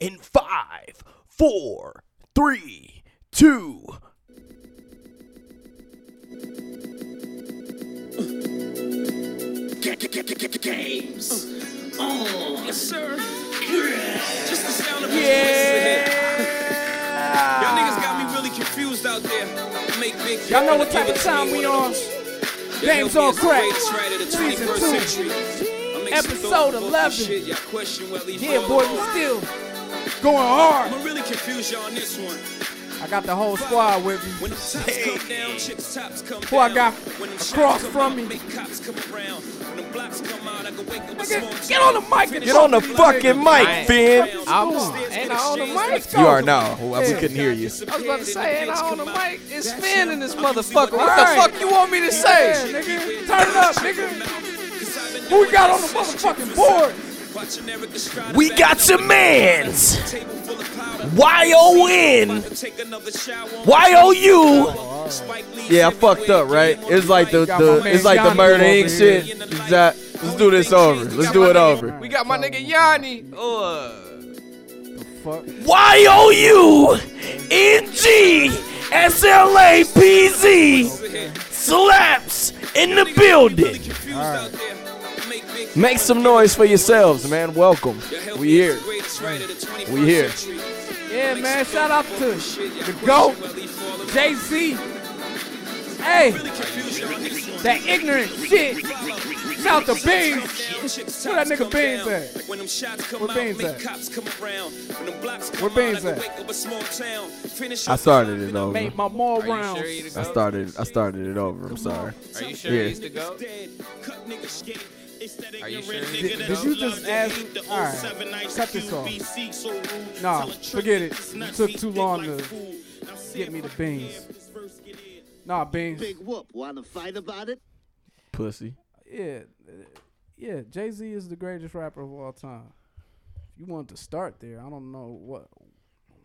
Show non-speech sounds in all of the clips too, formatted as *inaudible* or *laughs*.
In five, four, three, two. Games. Oh, yes, sir. Just the sound of his voice Yeah. Y'all niggas got me really confused out there. Make big Y'all know what type of time we on. Games help me on crack. greatest writer of the Season two. century. I make some Episode 11. Shit, y'all question well, leave Yeah, boy, we still going hard. I'ma really confuse y'all on this one. I got the whole squad with me. When them tops come down, chicks tops come Who I got When across from out, me. Big cops come around. When them blocks come out, I can wake up a Nigga, get on the mic and Get on the talk to these fucking niggas. mic, Fin. I'm Upstairs, ain't I on the exchanged, mic? You are now. We couldn't hear you. I was about to say, ain't I on the mic? It's Fin in this I'm gonna see motherfucker. what What the say. fuck you want me to Yeah, say? nigga. Turn it up, nigga. Who we got on the motherfucking board? We got some mans. Y-O-N. Y-O-U. Yeah, I fucked up, right? It's like the, the it's like the Yanni Murder over Inc. here. shit. That- let's do this over. Let's do it over. We got my nigga Yanni. Oh, Fuck. Y-O-U. N-G. S-L-A-P-Z. Slapz in the building. Make some noise for yourselves, man. Welcome. We here. We here. Yeah, man. Shout out to the GOAT, Jay Z. Hey, that ignorant shit. Shout out to Beans. Where that nigga Beans at? When them shots come Where out, Beans at? cops come around. When them blocks Where out, Beans I at? can wake up a small town. Finish I started it five over. Made my more rounds. sure you to I started. I started it over. I'm sorry. Are you sure Yeah. he's to go? Are you sure? Did, did you just ask? All right, cut this off. Nah, forget it. You took too long to get me the beans. Nah, beans. Big whoop. Want to fight about it? Pussy. Yeah, yeah. Jay Z is the greatest rapper of all time. If you want to start there, I don't know what.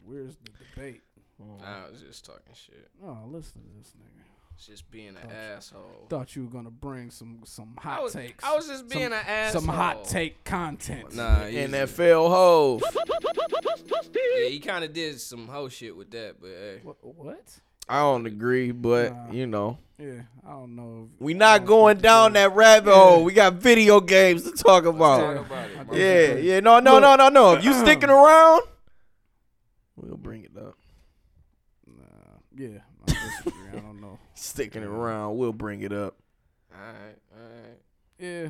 Where's the debate? Oh, I was just talking shit. Oh, listen to this nigga. Just being an asshole. Thought you were gonna bring some some I hot was, takes. I was just being some, an asshole. some hot take content. Nah, he's- NFL hoes. Yeah, he kind of did some hoe shit with that, but hey. What? What? I don't agree, but Nah. you know, Yeah, I don't know. we not going down that rabbit hole. We got video games to talk Talk about. about it, I bro. do. Yeah, yeah. No, no, no, no, no. If you sticking *clears throat* around, we'll bring it up. Nah, yeah, I disagree. I don't know. Sticking around, we'll bring it up. Alright, alright. Yeah,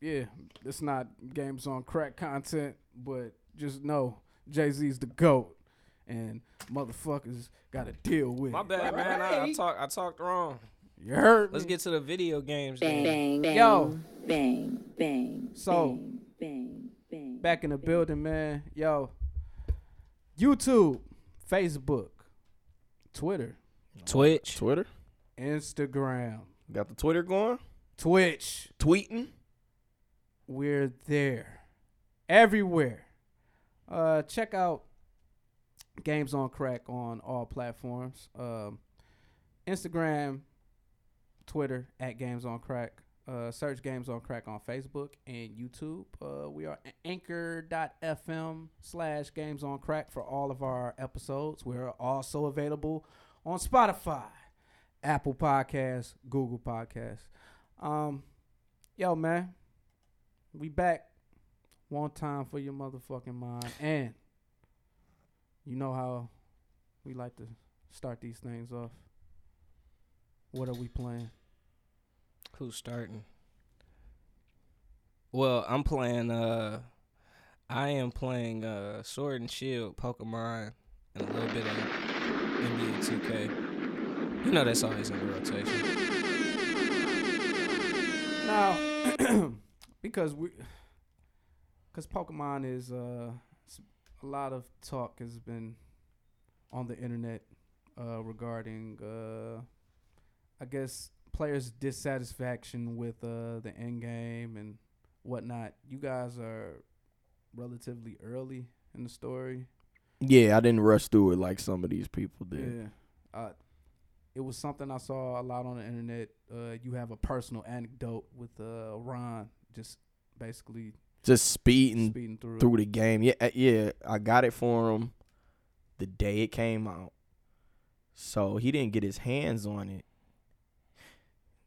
yeah. It's not games on Krack content, but just know Jay Z's the goat, and motherfuckers got to deal with. My it. bad, man. I, I talk I talked wrong. You heard Let's me? get to the video games. Bang, then. bang, bang. Yo. Bang, bang. So, bang, bang, bang. back in the building, man. Yo, YouTube, Facebook, Twitter, Twitch. Twitter. Instagram, Got the Twitter going. Twitch. Tweeting. We're there. Everywhere. Uh check out Games on Krack on all platforms. Um Instagram, Twitter at Games on Krack. Uh, search Games on Krack on Facebook and YouTube. Uh, we are anchor.fm slash Games on Krack for all of our episodes. We're also available on Spotify, Apple Podcasts, Google Podcasts. Um, yo, man, we back one time for your motherfucking mind. And you know how we like to start these things off. What are we playing? Who's starting? Well, I'm playing. Uh, I am playing uh, Sword and Shield, Pokemon, and a little bit of NBA 2K. You know that's always in the rotation. Now, *clears throat* because we, because Pokemon is uh, s- a lot of talk has been on the internet uh, regarding, uh, I guess, players' dissatisfaction with uh, the end game and whatnot. You guys are relatively early in the story. Yeah, I didn't rush through it like some of these people did. Yeah. Uh, it was something I saw a lot on the internet. Uh, you have a personal anecdote with uh, Ron, just basically just speeding speeding through. through the game. Yeah, uh, yeah, I got it for him the day it came out. So he didn't get his hands on it.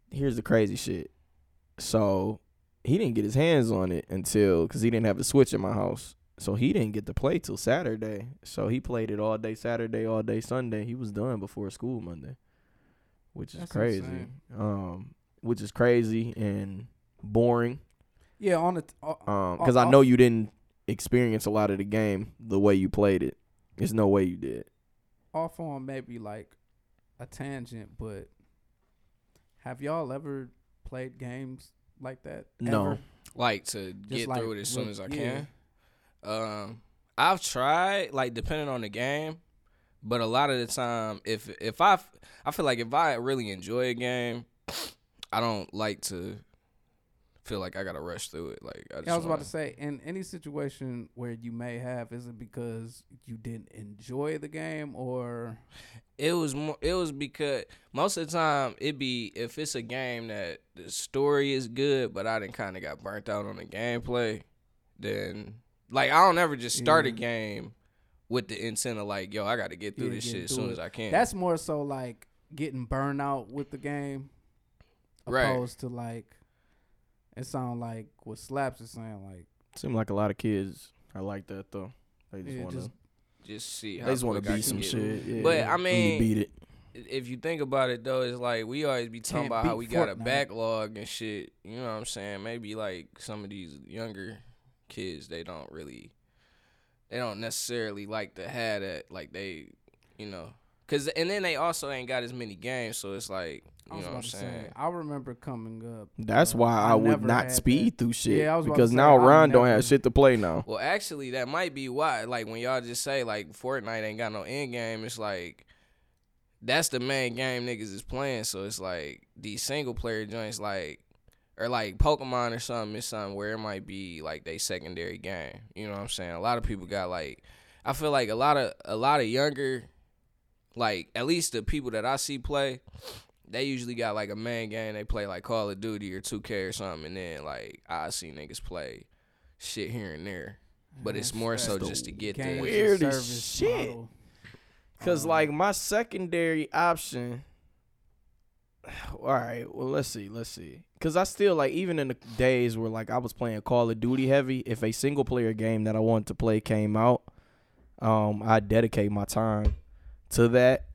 Here's the crazy shit. So he didn't get his hands on it until because he didn't have the switch in my house. So he didn't get to play till Saturday. So he played it all day Saturday, all day Sunday. He was done before school Monday, which is That's crazy. insane. Um, which is crazy and boring. Yeah, on the t- uh, Um, because Uh, I uh, know you didn't experience a lot of the game the way you played it. There's no way you did. off on maybe like a tangent, but have y'all ever played games like that? No. Ever? like to get like through it as soon with- as I yeah. can. Um, I've tried like depending on the game, but a lot of the time, if if I I feel like if I really enjoy a game, I don't like to feel like I gotta rush through it. Like I, just Yeah, I was about wanna- say, in any situation where you may have, is it because you didn't enjoy the game or It was. It was because most of the time it be if it's a game that the story is good, but I didn't kind of got burnt out on the gameplay. Then like I don't ever just start a game with the intent of like, yo, I got to get through Yeah, this shit as soon it. as I can. that's more so like getting burned out with the game, Right. opposed to like it sound like what slaps is saying like Seem like a lot of kids are like that though. They just Yeah, want to. just- just see. They just want to beat some shit. Yeah. But, I mean, you beat it. if you think about it though, it's like we always be talking Can't about how beat we got a backlog and shit. You know what I'm saying? Maybe like some of these younger kids, they don't really, they don't necessarily like to have that. Like they, you know, cause and then they also ain't got as many games, so it's like I you was know what I'm saying. say. I remember coming up. That's uh, why I, would not speed that. through shit. Yeah, I was because now I Ron don't have shit to play now. Well, actually, that might be why. Like when y'all just say like Fortnite ain't got no end game, it's like that's the main game niggas is playing. So it's like these single player joints, like or like Pokemon or something, is something where it might be like they secondary game. You know what I'm saying? A lot of people got like, I feel like a lot of a lot of younger, like at least the people that I see play. They usually got like a main game they play like Call of Duty or 2K or something, and then like I see niggas play shit here and there. But it's more so just to get Games the as Weirdest service shit. model. Cause Um, like my secondary option. *sighs* All right, well let's see, let's see. Cause I still like even in the days where like I was playing Call of Duty heavy, if a single player game that I wanted to play came out, um, I dedicate my time to that.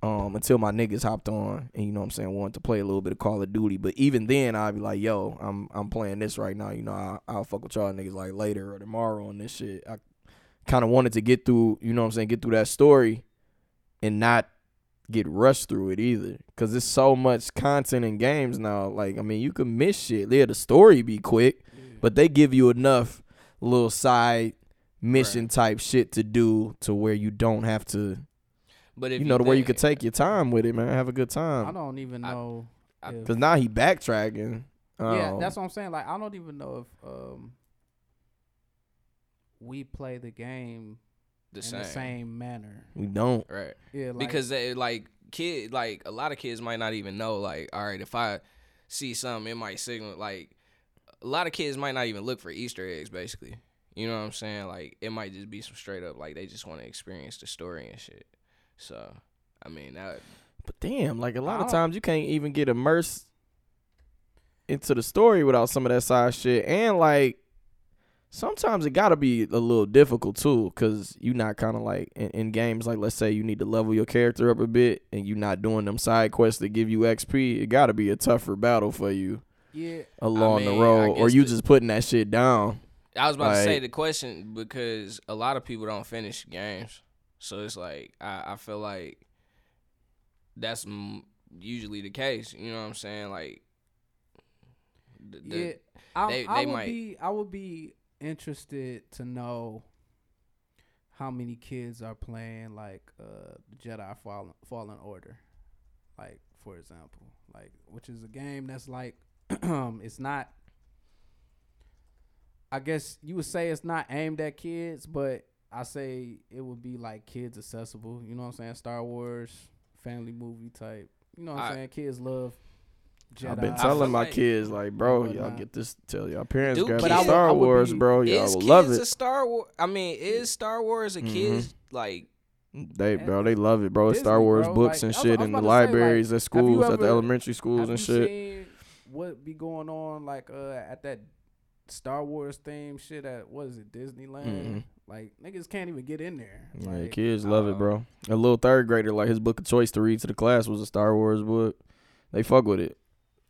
Um, until my niggas hopped on and you know what I'm saying, wanted to play a little bit of Call of Duty. But even then I'd be like, yo, I'm I'm playing this right now, you know, I I'll fuck with y'all niggas like later or tomorrow on this shit. I kinda wanted to get through, you know what I'm saying, get through that story and not get rushed through it either. Cause there's so much content in games now. Like, I mean, you can miss shit. Yeah, the story be quick, but they give you enough little side mission type shit to do to where you don't have to But if you know the way you could take your time with it, man. Have a good time. I don't even know. Cause now he backtracking. yeah, Um, that's what I'm saying. Like, I don't even know if um we play the game the in same. the same manner. we don't. right? Yeah, like, because they like kid like a lot of kids might not even know like all right if I see something it might signal like a lot of kids might not even look for Easter eggs basically. You know what I'm saying? Like it might just be some straight up like they just want to experience the story and shit. So I mean that But damn, like a lot of oh. times you can't even get immersed into the story without some of that side shit. And like sometimes it gotta be a little difficult too, cause you not kind of like in, in games like let's say you need to level your character up a bit, and you not doing them side quests that give you XP. It gotta be a tougher battle for you yeah, along mean, the road, or you the- just putting that shit down. I was about to say the question because a lot of people don't finish games, so it's like I, I feel like that's m- usually the case. You know what I'm saying? Like, the, the- yeah. I, they- I they would might- be. I would be interested to know how many kids are playing like uh Jedi Fallen Fallen Order, like for example, like which is a game that's like *clears throat* it's not. I guess you would say it's not aimed at kids, but I say it would be like kids accessible. You know what I'm saying? Star Wars family movie type. You know what I'm I- saying? Kids love Jedi. I've been telling my like- kids like, bro, y'all whatnot. get this. Tell y'all parents Dude, grab but the I Star I would Wars, be- bro. Y'all will kids love a it. Star Wars? I mean, is Star Wars a kids like? They, bro, they love it, bro. It's Star Wars bro. books Like, and shit was in the about to say, like, libraries, at have you schools, at the elementary schools Have and you shit. seen what be going on like uh at that Star Wars theme shit at what is it Disneyland? Mhm. Like niggas can't even get in there. Yeah, Like, kids love uh, it, bro. A little third grader, like his book of choice to read to the class was a Star Wars book. They fuck with it.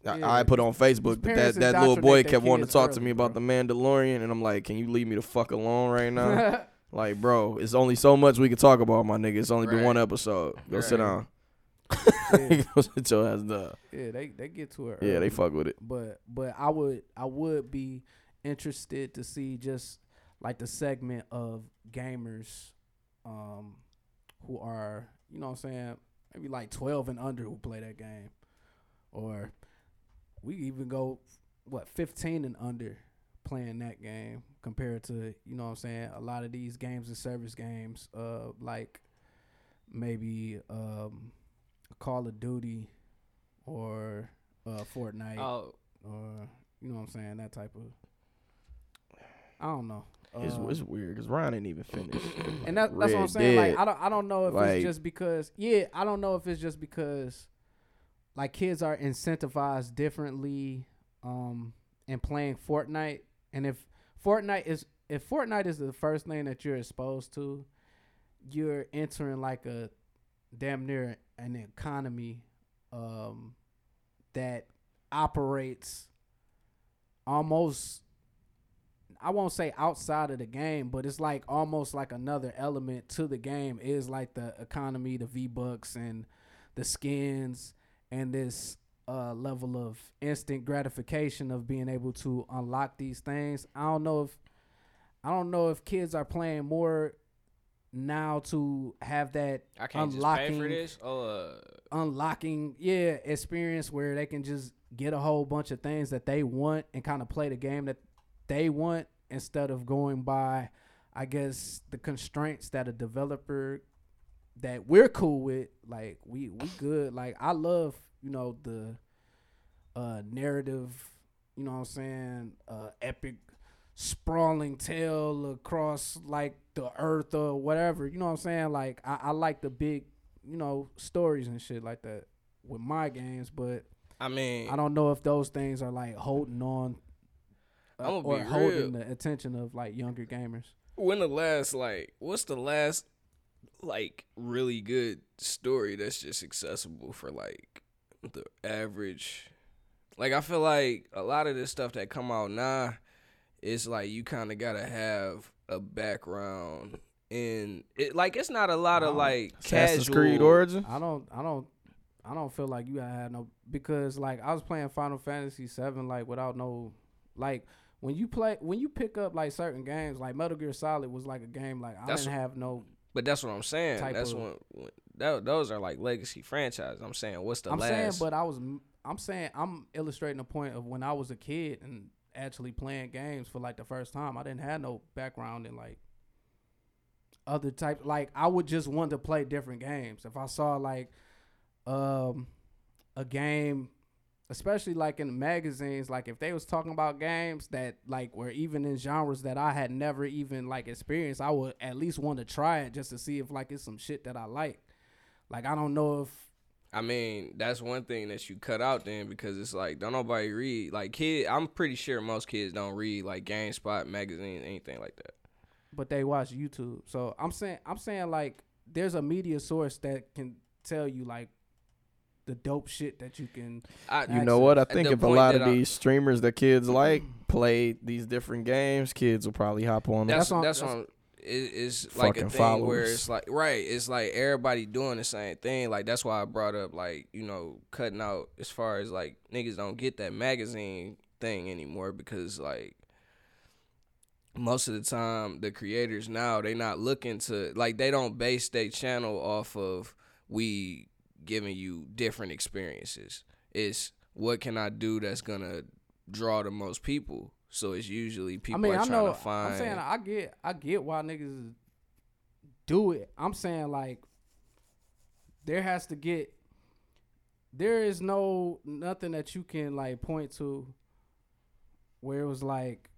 I, Yeah, I put on Facebook that that, that little boy kept wanting to talk to early, me about bro. the Mandalorian, and I'm like, can you leave me the fuck alone right now? *laughs* like, bro, it's only so much we can talk about, my nigga. It's only been one episode. Go sit down. yeah, *laughs* Go sit your ass down. yeah, they they get to it. Yeah, they fuck with it. But but I would I would be interested to see just like the segment of gamers um who are, you know what I'm saying, maybe like 12 and under who play that game. Or we even go what 15 and under playing that game compared to, you know what I'm saying, a lot of these games and service games uh like maybe um Call of Duty or uh Fortnite Oh, or you know what I'm saying, that type of. I don't know. It's, Uh, it's weird because Ryan ain't even finished. and that, that's what I'm saying. Dead. Like I don't I don't know if Like- it's just because yeah I don't know if it's just because like kids are incentivized differently um in playing Fortnite. And if Fortnite is if Fortnite is the first thing that you're exposed to you're entering like a damn near an economy um that operates almost I won't say outside of the game, but it's like almost like another element to the game is like the economy, the V Bucks and the skins and this uh, level of instant gratification of being able to unlock these things. I don't know if I don't know if kids are playing more now to have that I can't just pay unlocking. Oh, uh, unlocking yeah experience where they can just get a whole bunch of things that they want and kind of play the game that they want instead of going by i guess the constraints that a developer that we're cool with like we we good. Like i love you know the uh narrative you know what i'm saying uh epic sprawling tale across like the earth or whatever. You know what i'm saying? Like i, I like the big you know stories and shit like that with my games but I mean, i don't know if those things are like holding on uh, or be holding real. the attention of like younger gamers. When the last like, what's the last like really good story that's just accessible for like the average? Like, I feel like a lot of this stuff that come out now is like you kind of gotta have a background in it. Like, it's not a lot of like Assassin's casual. Creed Origin. i don't i don't i don't feel like you gotta have no because like i was playing final fantasy 7 like without no like when you play when you pick up like certain games like metal gear solid was like a game like i That's- didn't have no But that's what I'm saying. type That's when that, those are like legacy franchises. I'm saying, what's the last. I'm last? saying, but I was, I'm saying, I'm illustrating a point of when I was a kid and actually playing games for like the first time. I didn't have no background in like other type. Like I would just want to play different games. If I saw like, um, a game, especially like in the magazines, like if they was talking about games that like were even in genres that I had never even like experienced, I would at least want to try it just to see if like it's some shit that I like. Like I don't know if I mean, that's one thing that you cut out then because it's like don't nobody read like kid. I'm pretty sure most kids don't read like GameSpot magazine anything like that. but they watch YouTube. So I'm saying I'm saying like there's a media source that can tell you like the dope shit that you can I, You know what? I think if a lot of I- these streamers that kids mm-hmm. like play these different games, kids will probably hop on. That's them. That's that's, what- what. It's like a Fucking thing where it's like right. It's like everybody doing the same thing. Like that's why I brought up like you know cutting out as far as like niggas don't get that magazine thing anymore because like most of the time the creators now they not looking to like they don't base their channel off of we giving you different experiences. It's what can I do that's gonna draw the most people. So it's usually people I mean, are I trying know to find. I'm saying I get I get why niggas do it. I'm saying like there has to get there is no nothing that you can like point to where it was like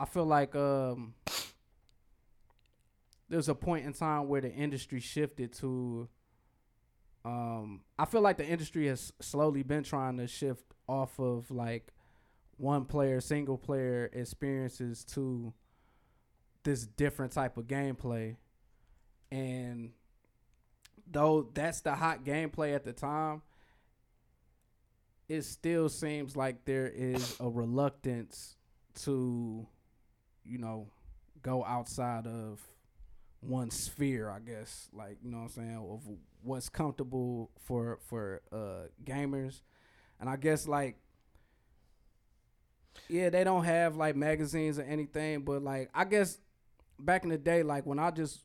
I feel like um there's a point in time where the industry shifted to um I feel like the industry has slowly been trying to shift off of like one player single player experiences to this different type of gameplay. And though that's the hot gameplay at the time it still seems like there is a reluctance to you know go outside of one sphere i guess like you know what i'm saying of what's comfortable for for uh gamers and i guess like yeah they don't have like magazines or anything but like i guess back in the day like when i just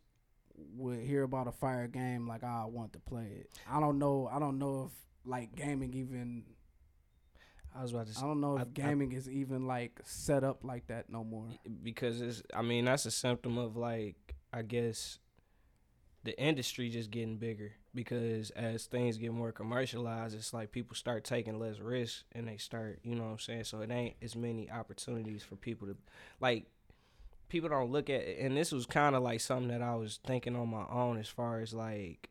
would hear about a fire game like i want to play it i don't know i don't know if like gaming even I was about to Say, I don't know if I- I- gaming is even like set up like that no more. because it's. I mean, that's a symptom of like I guess the industry just getting bigger. Because as things get more commercialized, it's like people start taking less risks and they start, you know what I'm saying. So it ain't as many opportunities for people to like. People don't look at, and this was kind of like something that I was thinking on my own as far as like,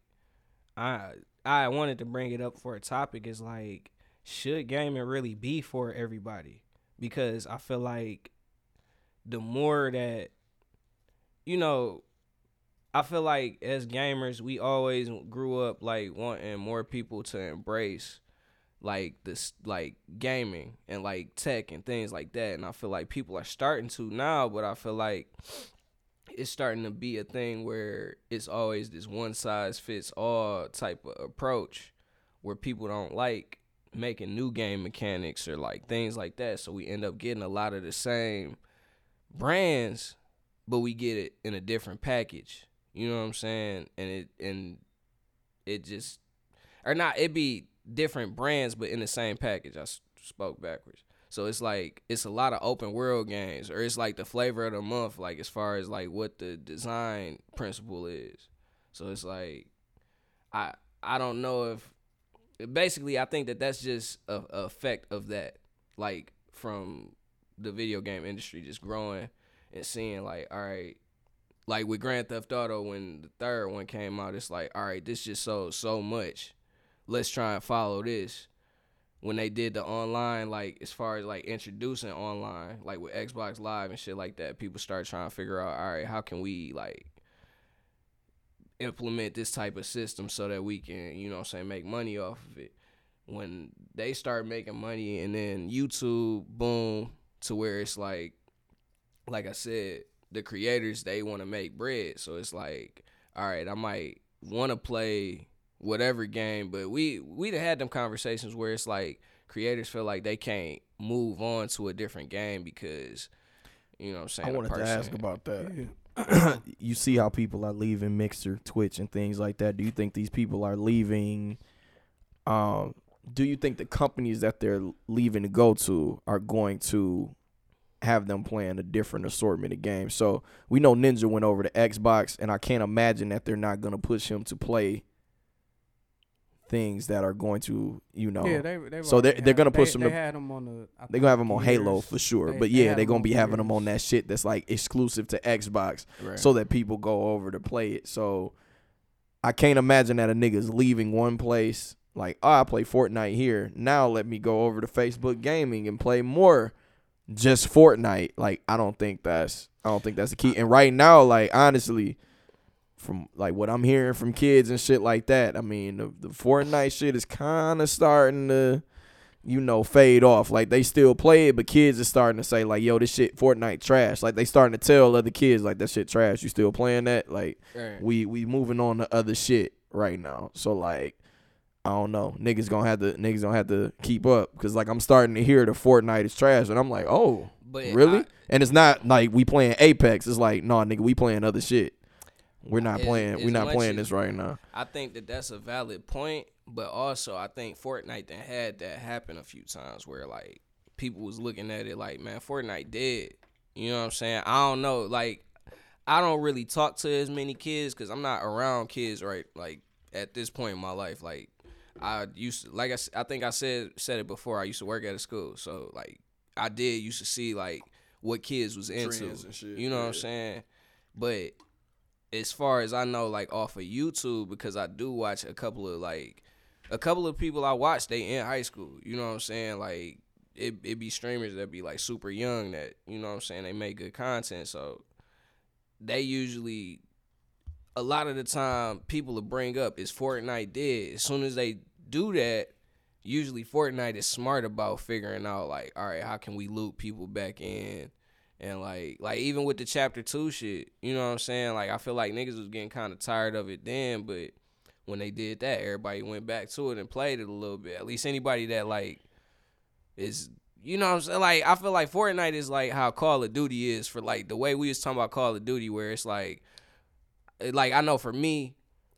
I I wanted to bring it up for a topic is like, should gaming really be for everybody? Because I feel like the more that you know i feel like as gamers we always grew up like wanting more people to embrace like this like gaming and like tech and things like that and i feel like people are starting to now but i feel like it's starting to be a thing where it's always this one size fits all type of approach where people don't like making new game mechanics or like things like that so we end up getting a lot of the same brands, but we get it in a different package. You know what I'm saying? And it and it just or not it be different brands but in the same package. I s- spoke backwards. So it's like it's a lot of open world games or it's like the flavor of the month like as far as like what the design principle is. So it's like I I don't know if basically I think that that's just a, a effect of that like from the video game industry just growing and seeing like all right like with Grand Theft Auto when the third one came out it's like all right this just sold so much. Let's try and follow this. When they did the online like as far as like introducing online like with Xbox Live and shit like that people start trying to figure out all right how can we like implement this type of system so that we can you know what I'm saying make money off of it? When they start making money and then YouTube boom to where it's like like I said the creators they want to make bread so it's like all right I might want to play whatever game but we we done had them conversations where it's like creators feel like they can't move on to a different game because you know what I'm saying I wanted to ask about that. *clears throat* you see how people are leaving Mixer, Twitch, and things like that. Do you think these people are leaving? Um, do you think the companies that they're leaving to go to are going to have them playing a different assortment of games? So we know Ninja went over to Xbox, and I can't imagine that they're not going to push him to play things that are going to, you know, Yeah, they they So they're- they're gonna push they, them They to- had them on the. I They gonna have them on Halo for sure, They- but yeah, had they 'em gonna be having them on that shit that's like exclusive to Xbox, Right. so that people go over to play it. So I can't imagine that a nigga's leaving one place like, oh, I play Fortnite here. Now let me go over to Facebook Gaming and play more just Fortnite. Like I don't think that's I don't think that's the key. And right now, like honestly, from like what I'm hearing from kids and shit like that, I mean the, the Fortnite shit is kind of starting to you know, fade off. Like they still play it, but kids are starting to say like, "Yo, this shit Fortnite trash." Like they starting to tell other kids like that shit trash. You still playing that? Like Right. we we moving on to other shit right now. So like, I don't know. Niggas gonna have to niggas gonna have to keep up because like I'm starting to hear the Fortnite is trash, and I'm like, oh, But really? I- and it's not like we playing Apex. It's like, no, nigga, we playing other shit. We're not playing. We're not playing this right now. I think that that's a valid point, but also I think Fortnite done had that happen a few times where like people was looking at it like, man, Fortnite dead. You know what I'm saying? I don't know. Like, I don't really talk to as many kids because I'm not around kids right like at this point in my life. Like, I used to, like I think I said said it before. I used to work at a school, so like I did used to see like what kids was into. Shit, You know what I'm saying? But as far as I know, like off of YouTube, because I do watch a couple of like a couple of people I watch. They in high school. You know what I'm saying? Like it it be streamers that be like super young that you know what I'm saying. They make good content, so they usually a lot of the time people will bring up is Fortnite dead. As soon as they do that, usually Fortnite is smart about figuring out like, all right, how can we loop people back in? And like like even with the chapter two shit, you know what I'm saying? Like I feel like niggas was getting kind of tired of it then, but when they did that, everybody went back to it and played it a little bit. At least anybody that like is you know what I'm saying? Like I feel like Fortnite is like how Call of Duty is for like the way we was talking about Call of Duty where it's like like I know for me,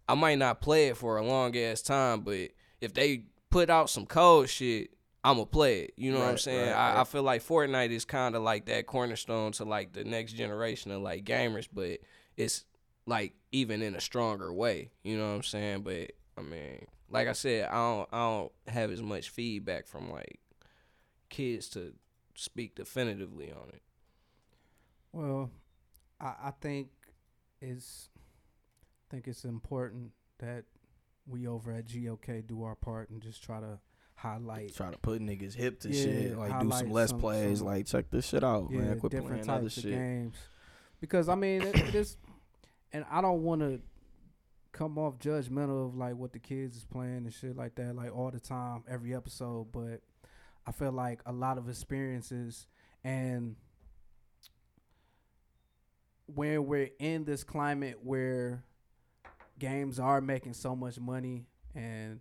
I might not play it for a long ass time, but if they put out some cold shit, I'ma play it. You know what I'm saying? right, I, I feel like Fortnite is kind of like that cornerstone to like the next generation of like gamers, but it's like even in a stronger way. You know what I'm saying? But I mean, like I said, I don't I don't have as much feedback from like kids to speak definitively on it. Well, I, I think it's I think it's important that we over at GOK do our part and just try to highlight Try to put niggas hip to Yeah, shit, like do some less some- plays, some- like check this shit out, yeah, man. Quit different playing other types of shit. games. Because I mean, it, it is, and I don't want to come off judgmental of like what the kids is playing and shit like that, like all the time, every episode. But I feel like a lot of experiences and when we're in this climate where games are making so much money and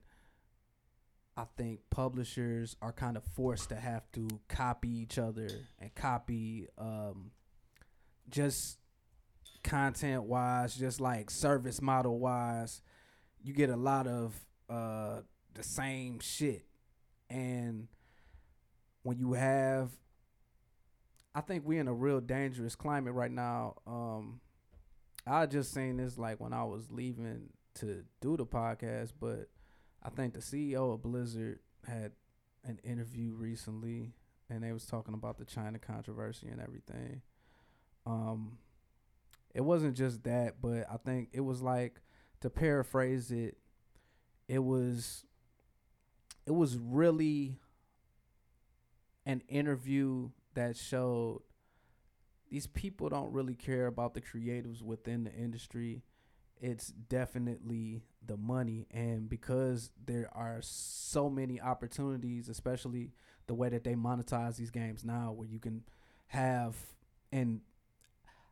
I think publishers are kind of forced to have to copy each other and copy um, just content wise, just like service model wise. You get a lot of uh, the same shit. And when you have, I think we're in a real dangerous climate right now. Um, I just seen this like when I was leaving to do the podcast, but I think the CEO of Blizzard had an interview recently, and they was talking about the China controversy and everything. Um, it wasn't just that, but I think it was like to paraphrase it, it was it was really an interview that showed these people don't really care about the creatives within the industry. It's definitely the money. And because there are so many opportunities, especially the way that they monetize these games now, where you can have, and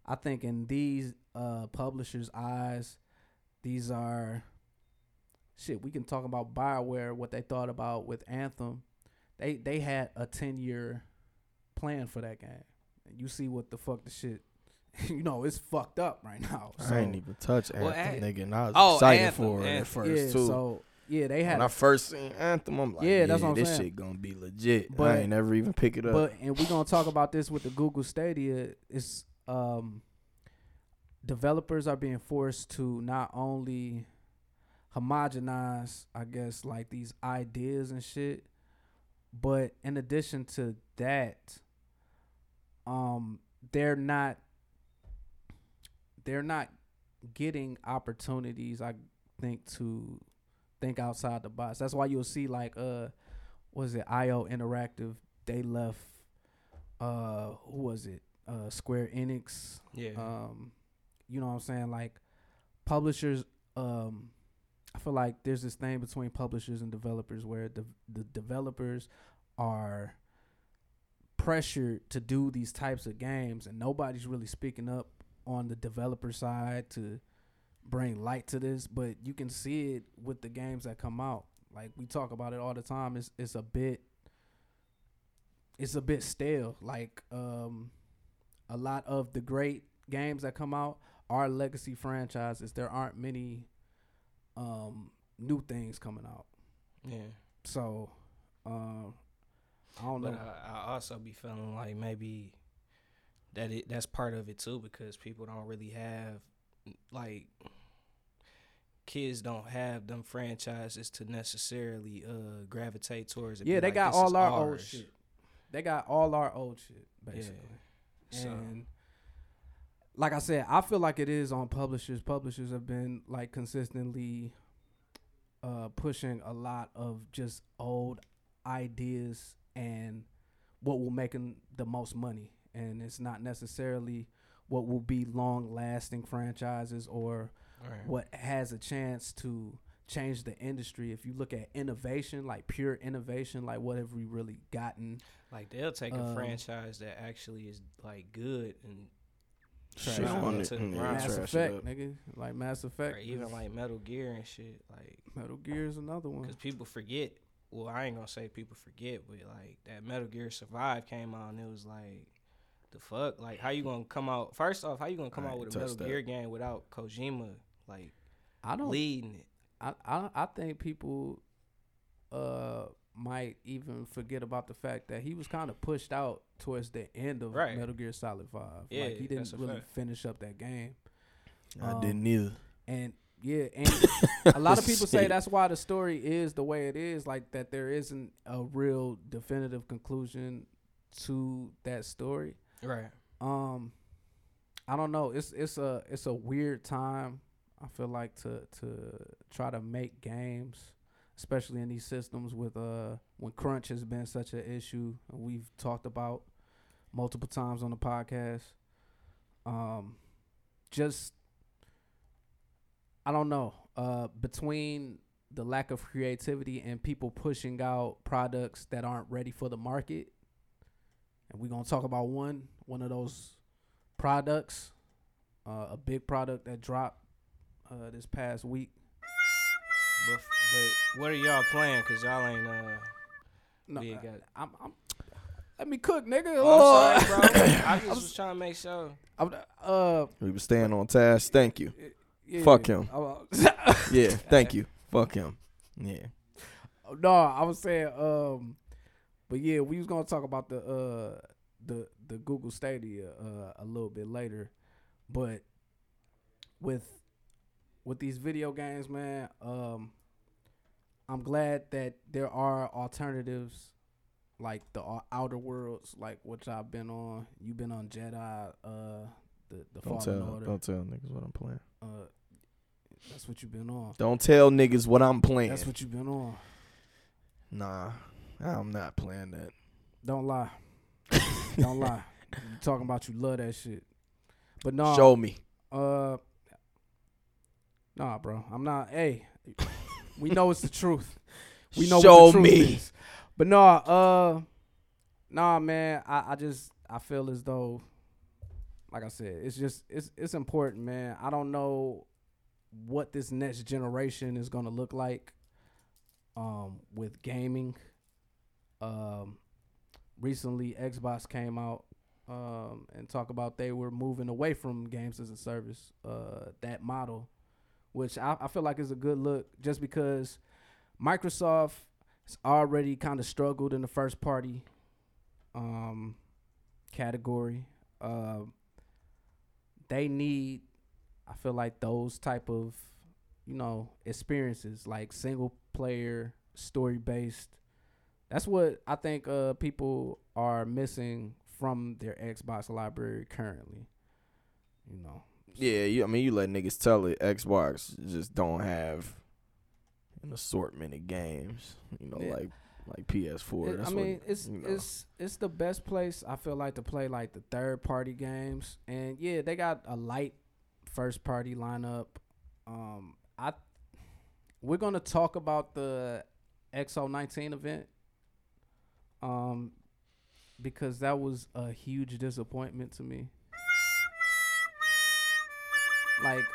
I think in these uh, publishers' eyes, these are shit. We can talk about Bioware, what they thought about with Anthem. They they had a ten year plan for that game. And you see what the fuck the shit. *laughs* You know, it's fucked up right now. So, I ain't even touch Well, Anthem, An- nigga, and I was Oh, excited Anthem, for it at first yeah, too. so yeah, they had when I first seen Anthem, I'm like, Yeah, yeah, what I'm this saying. shit gonna be legit. But- I ain't never even pick it up. But and we're gonna talk about this with the Google Stadia. It's um developers are being forced to not only homogenize, I guess, like these ideas and shit, but in addition to that, um, they're not they're not getting opportunities. I think to think outside the box. That's why you'll see like uh was it IO Interactive? They left uh who was it? Uh Square Enix. Yeah. Um you know what I'm saying? Like publishers um I feel like there's this thing between publishers and developers where the the developers are pressured to do these types of games and nobody's really speaking up on the developer side to bring light to this, but you can see it with the games that come out. Like we talk about it all the time. It's it's a bit it's a bit stale. Like um a lot of the great games that come out are legacy franchises. There aren't many um new things coming out. yeah. So um I don't know. But I, I also be feeling like maybe that it that's part of it too because people don't really have like kids don't have them franchises to necessarily uh gravitate towards. and Yeah, they like, got all our old shit. They got all our old shit, Yeah. basically. So And like I said, I feel like it is on publishers. Publishers have been like consistently uh pushing a lot of just old ideas and what will make them the most money. And it's not necessarily what will be long lasting franchises or Right. what has a chance to change the industry. If you look at innovation, like pure innovation, like what have we really gotten? Like they'll take a Um, franchise that actually is like good and Shit Trash on it. it. to yeah. Mass trash Effect, up. nigga, like Mass Effect, or even like Metal Gear and shit. Like Metal Gear is another one. because people forget. Well, I ain't gonna say people forget, but like that Metal Gear Survive came out and it was like. The fuck, like how you gonna come out? First off, how you gonna come I out with a Metal that. Gear game without Kojima like I don't. leading it? I, I I think people uh might even forget about the fact that he was kind of pushed out towards the end of Right. Metal Gear Solid Five. Yeah, like he didn't really fact. finish up that game. I Um, didn't either. And yeah, and a *laughs* lot of people say that's why the story is the way it is, like that there isn't a real definitive conclusion to that story. Right. Um I don't know. It's it's a it's a weird time. I feel like to to try to make games, especially in these systems with uh when crunch has been such an issue and we've talked about multiple times on the podcast. Um just I don't know. Uh between the lack of creativity and people pushing out products that aren't ready for the market. And we're gonna talk about one one of those products, uh, a big product that dropped uh, this past week. But but what are y'all playing? Cause y'all ain't uh. No, we uh, ain't got. I'm, I'm, let me cook, nigga. Oh, I'm sorry, bro. I just was trying to make sure. I'm, uh, We were staying on task. Thank you. Yeah, Fuck him. *laughs* Yeah, thank you. Fuck him. Yeah. no, I was saying, um, but yeah, we was gonna talk about the uh the the Google Stadia uh a little bit later, but with with these video games, man, um, I'm glad that there are alternatives like the Outer Worlds, like which I've been on. You've been on Jedi, uh, the the Don't Fallen tell. Order. Don't tell niggas what I'm playing. Uh, that's what you've been on. Don't tell niggas what I'm playing. That's what you've been on. nah, I'm not playing that. Don't lie. *laughs* Don't lie. You talking about you love that shit. But no, Show me. uh, nah, bro. I'm not. Hey, we know it's the truth. We know Show what the truth me. is. But no, uh, nah, man. I, I just I feel as though, like I said, it's just it's it's important, man. I don't know what this next generation is gonna look like, um, with gaming. Um, recently Xbox came out um, and talk about they were moving away from games as a service, uh, that model, which I, I feel like is a good look just because Microsoft has already kind of struggled in the first party um, category. Um, they need, I feel like those type of, you know, experiences like single player, story based. That's what I think uh, people are missing from their Xbox library currently. You know, Yeah, you, I mean, you let niggas tell it. Xbox just don't have an assortment of games. You know, Yeah. like like PS4. It- I what, mean, it's you know. it's it's the best place I feel like to play like the third party games, and yeah, they got a light first party lineup. Um, I we're gonna talk about the X019 event, um, because that was a huge disappointment to me. Like,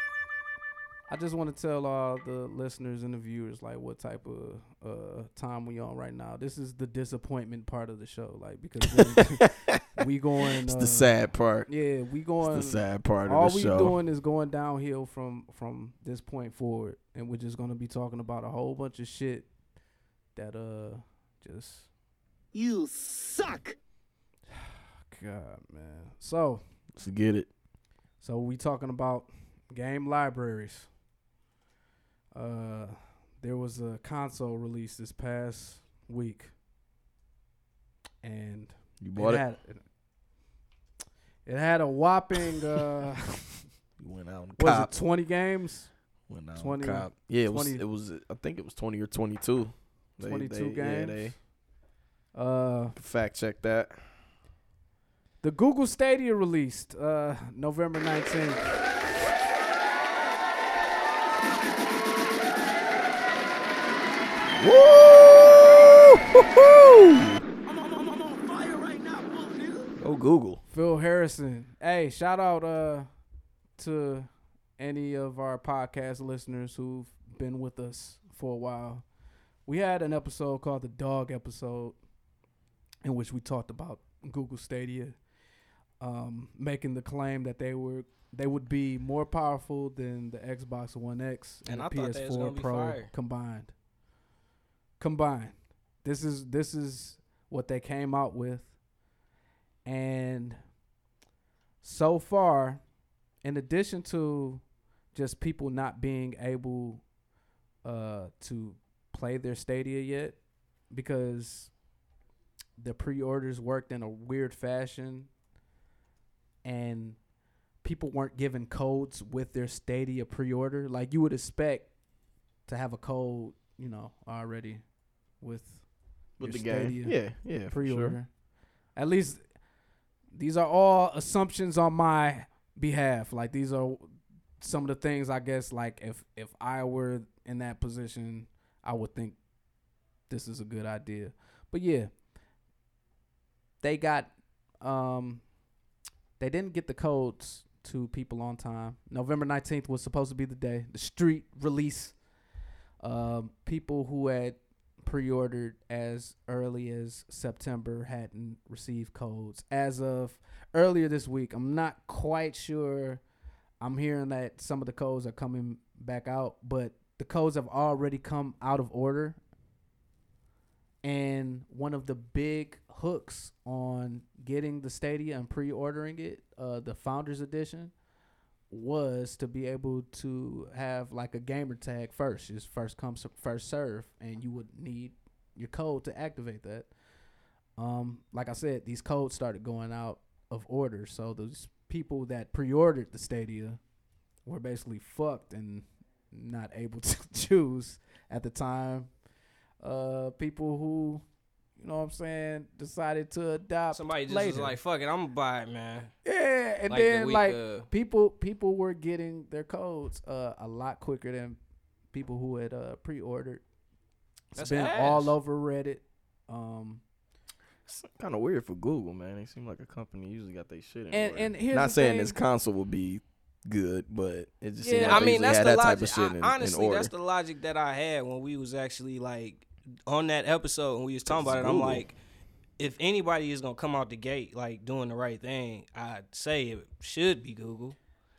I just want to tell all the listeners and the viewers like what type of uh time we on right now. This is the disappointment part of the show, like because we, *laughs* we going. it's uh, the sad part. Yeah, we going. It's the sad part all of the we show. doing is going downhill from from this point forward, and we're just gonna be talking about a whole bunch of shit that uh just You suck! *sighs* God man. So Let's get it. so we talking about game libraries. Uh, there was a console release this past week, and You bought it. had it had a whopping uh, *laughs* You went out and was it twenty games? Went out 20 and cop. Yeah, it was. It was. I think it was twenty or twenty-two. They- 22 they- Yeah, games. they Uh, fact check that. the Google Stadia released uh, November nineteenth. Woo! Go Google. Phil Harrison. Hey, shout out uh to any of our podcast listeners who've been with us for a while. We had an episode called the Dog episode in which we talked about Google Stadia um making the claim that they were they would be more powerful than the Xbox One X and, And the I thought they was gonna PS4 Pro combined. Combined. This is this is what they came out with. And so far, in addition to just people not being able uh, to play their Stadia yet, because the pre-orders worked in a weird fashion, and people weren't given codes with their Stadia pre-order. Like you would expect to have a code, you know, already with With the game. Yeah, yeah. for pre-order. Sure. At least these are all assumptions on my behalf. Like these are some of the things I guess like if if I were in that position, I would think this is a good idea. But yeah, they got um they didn't get the codes to people on time. November 19th was supposed to be the day, the street release. Um people who had pre-ordered as early as September hadn't received codes as of earlier this week. I'm not quite sure. I'm hearing that some of the codes are coming back out, but the codes have already come out of order. And one of the big hooks on getting the Stadia and pre-ordering it, uh, the Founders Edition, was to be able to have like a gamer tag first. It's first come first serve, and you would need your code to activate that. Um, like I said, these codes started going out of order, so those people that pre-ordered the Stadia were basically fucked and not able *laughs* to choose at the time. Uh, people who, you know what I'm saying, decided to adopt Somebody just later. was like, "Fuck it, I'm gonna buy it, man." Yeah, and Like the then week like of- people people were getting their codes uh, a lot quicker than people who had uh, pre-ordered. It's That's been ass. all over Reddit. Um, It's kind of weird for Google, man. They seem like a company usually got their shit in And- order. and here's not the saying thing- this console will be good, but it just Yeah, seems like I they mean, that's had the that type logic. of shit I- in, honestly, in order. that's the logic that I had when we was actually like on that episode and we was talking about it. I'm like, if anybody is gonna come out the gate like doing the right thing, I'd say it should be Google,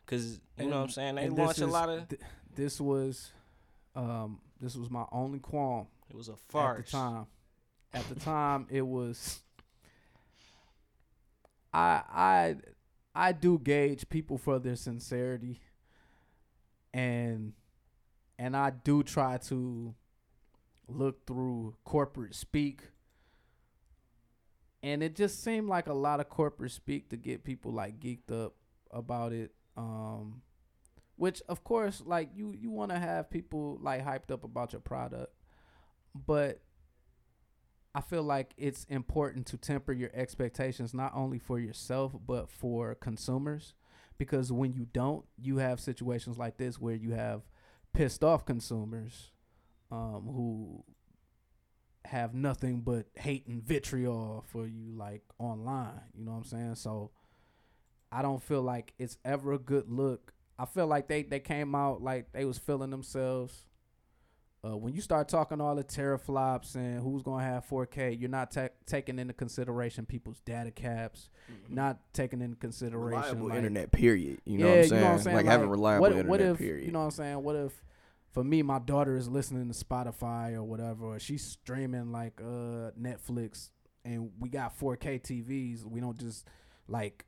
because you know what I'm saying. They and launch a lot of. th- this was, um, this was my only qualm It was a farce. at the time. At the time, it was. I I I do gauge people for their sincerity, and and I do try to look through corporate speak. And it just seemed like a lot of corporate speak to get people like geeked up about it. Um, which of course, like you you want to have people like hyped up about your product, but I feel like it's important to temper your expectations not only for yourself but for consumers because when you don't, you have situations like this where you have pissed off consumers um, who have nothing but hate and vitriol for you like online, you know what I'm saying? So I don't feel like it's ever a good look. I feel like they they came out like they was feeling themselves uh, when you start talking all the teraflops and who's gonna have 4K, you're not ta- taking into consideration people's data caps, not taking into consideration reliable like- internet. Period. You know, yeah, what I'm saying? you know what I'm saying? Like, having reliable what, internet. What if period. you know what I'm saying? What if for me, my daughter is listening to Spotify or whatever, or she's streaming like uh Netflix, and we got 4K TVs. We don't just like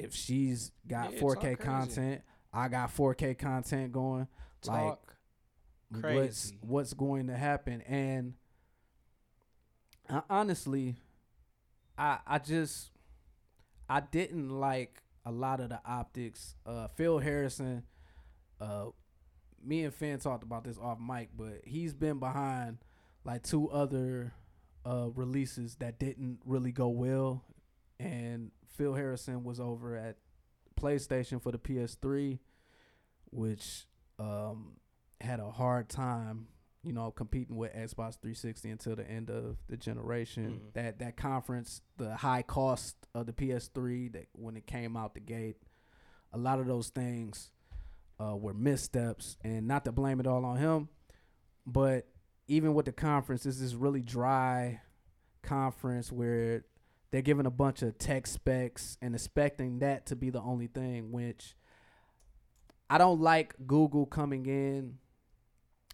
if she's got Yeah, 4K content, I got 4K content going. Like Talk. what's Crazy. what's going to happen and I, honestly I I just I didn't like a lot of the optics. Uh, Phil Harrison, uh, me and Fin talked about this off mic, but he's been behind like two other uh, releases that didn't really go well, and Phil Harrison was over at PlayStation for the PS3, which um, had a hard time, you know, competing with Xbox 360 until the end of the generation. Mhm. That that conference, the high cost of the PS3 that when it came out the gate, a lot of those things uh, were missteps, and not to blame it all on him, but even with the conference, this is really dry conference where they're giving a bunch of tech specs and expecting that to be the only thing, which I don't like Google coming in.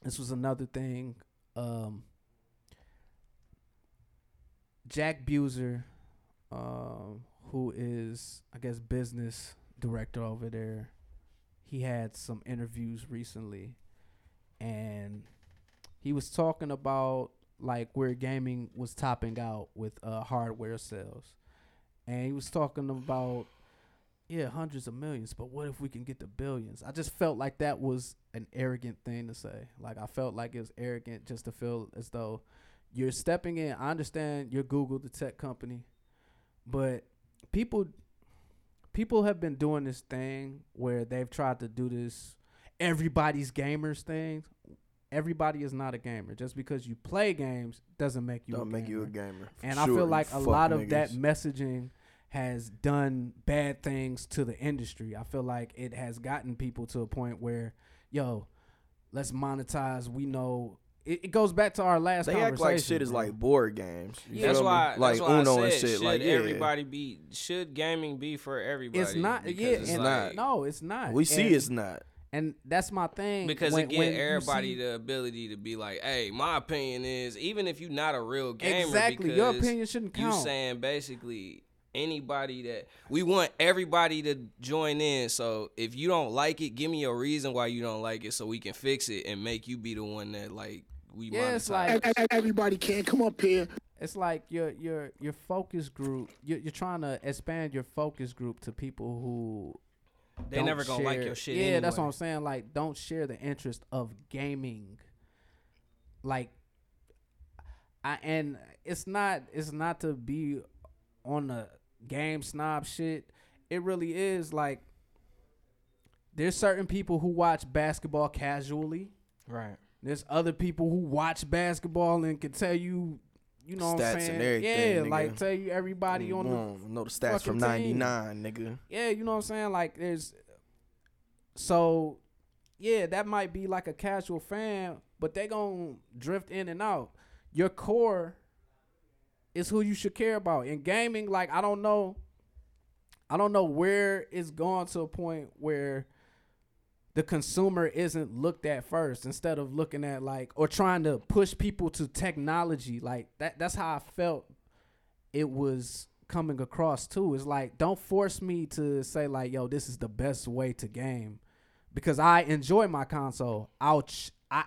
This was another thing. Um, Jack Buser, um, who is I guess business director over there, he had some interviews recently, and he was talking about like where gaming was topping out with uh, hardware sales, and he was talking about yeah hundreds of millions, but what if we can get to billions? I just felt like that was an arrogant thing to say. Like I felt like it was arrogant just to feel as though you're stepping in. I understand you're Google, the tech company, but people people have been doing this thing where they've tried to do this everybody's gamers thing. Everybody is not a gamer. Just because you play games doesn't make you Don't a make you a gamer. gamer. And I feel like a lot of that messaging has done bad things to the industry. I feel like it has gotten people to a point where, yo, let's monetize. We know it, it goes back to our last They act like shit is like board games. You that's feel me? why. like that's why Uno I and said, shit. Should like yeah. everybody be? Should gaming be for everybody? it's not. Because Yeah, it's and not. no, it's not. We see And- it's not. and that's my thing. because when, it get when you everybody see- the ability to be like, "Hey, my opinion is," even if you're not a real gamer, exactly your opinion shouldn't count. You count. saying basically anybody that we want everybody to join in. So if you don't like it, give me a reason why you don't like it, so we can fix it and make you be the one that like we Yeah, it's like- Everybody can't come up here. it's like your your your focus group. You're, you're trying to expand your focus group to people who they never gonna like your shit. Yeah, that's what. I'm saying. Like, don't share the interest of gaming. Like, I and it's not it's not to be on the game snob shit. It really is like there's certain people who watch basketball casually. Right. There's other people who watch basketball and can tell you, you know what I'm and saying? everything, yeah, nigga. like tell you everybody on the Mm, know the stats from '99, nigga. yeah, you know what I'm saying? Like there's so yeah, that might be like a casual fan, but they gonna drift in and out. Your core is who you should care about. In gaming, like I don't know I don't know where it's gone to a point where the consumer isn't looked at first instead of looking at like or trying to push people to technology. Like that that's how I felt it was coming across too. It's like don't force me to say like, yo, this is the best way to game because I enjoy my console. Ouch. I-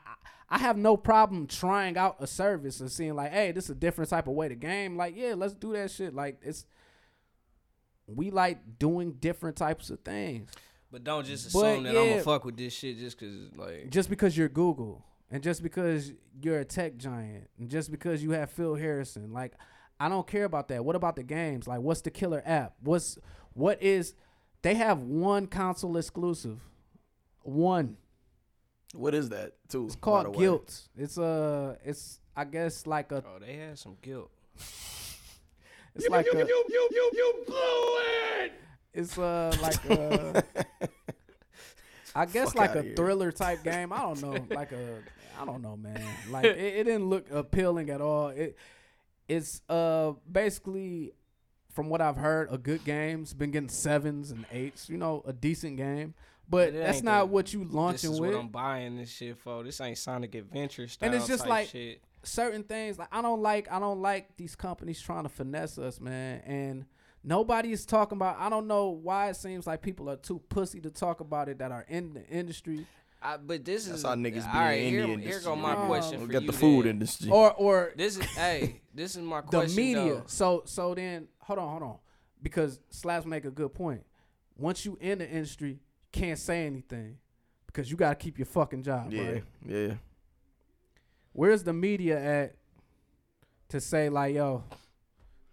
I have no problem trying out a service and seeing like, hey, this is a different type of way to game. Like, yeah, let's do that shit. Like it's we like doing different types of things. But don't just But, assume that I'm yeah. gonna fuck with this shit just cause like Just because you're Google and just because you're a tech giant and just because you have Phil Harrison, like I don't care about that. What about the games? Like what's the killer app? What's what is they have one console exclusive. One. What is that too? It's called Gylt. It's a it's I guess like a oh they had some guilt. *laughs* it's like a you, you, you blew it! It's uh like a *laughs* I guess Fuck like a here. thriller type game. I don't know, *laughs* like a I don't know, man. Like it, it didn't look appealing at all. It it's uh basically from what I've heard, a good game. It's been getting sevens and eights. You know, a decent game. But it that's not the- what you This launching is with. what I'm buying this shit for. This ain't Sonic Adventure style And it's just like- shit. certain things like I don't like I don't like these companies trying to finesse us, man. And nobody is talking about I don't know why it seems like people are too pussy to talk about it that are in the industry. I, but this is That's is how niggas be all right, in here, the here industry. go my question We for got you. the food then. industry. Or or *laughs* This is hey, this is my the media. though. So so then hold on, hold on. Because Slapz make a good point. Once you in the industry, can't say anything. Because you gotta keep your fucking job, yeah, right? yeah. Where's the media at to say like, yo,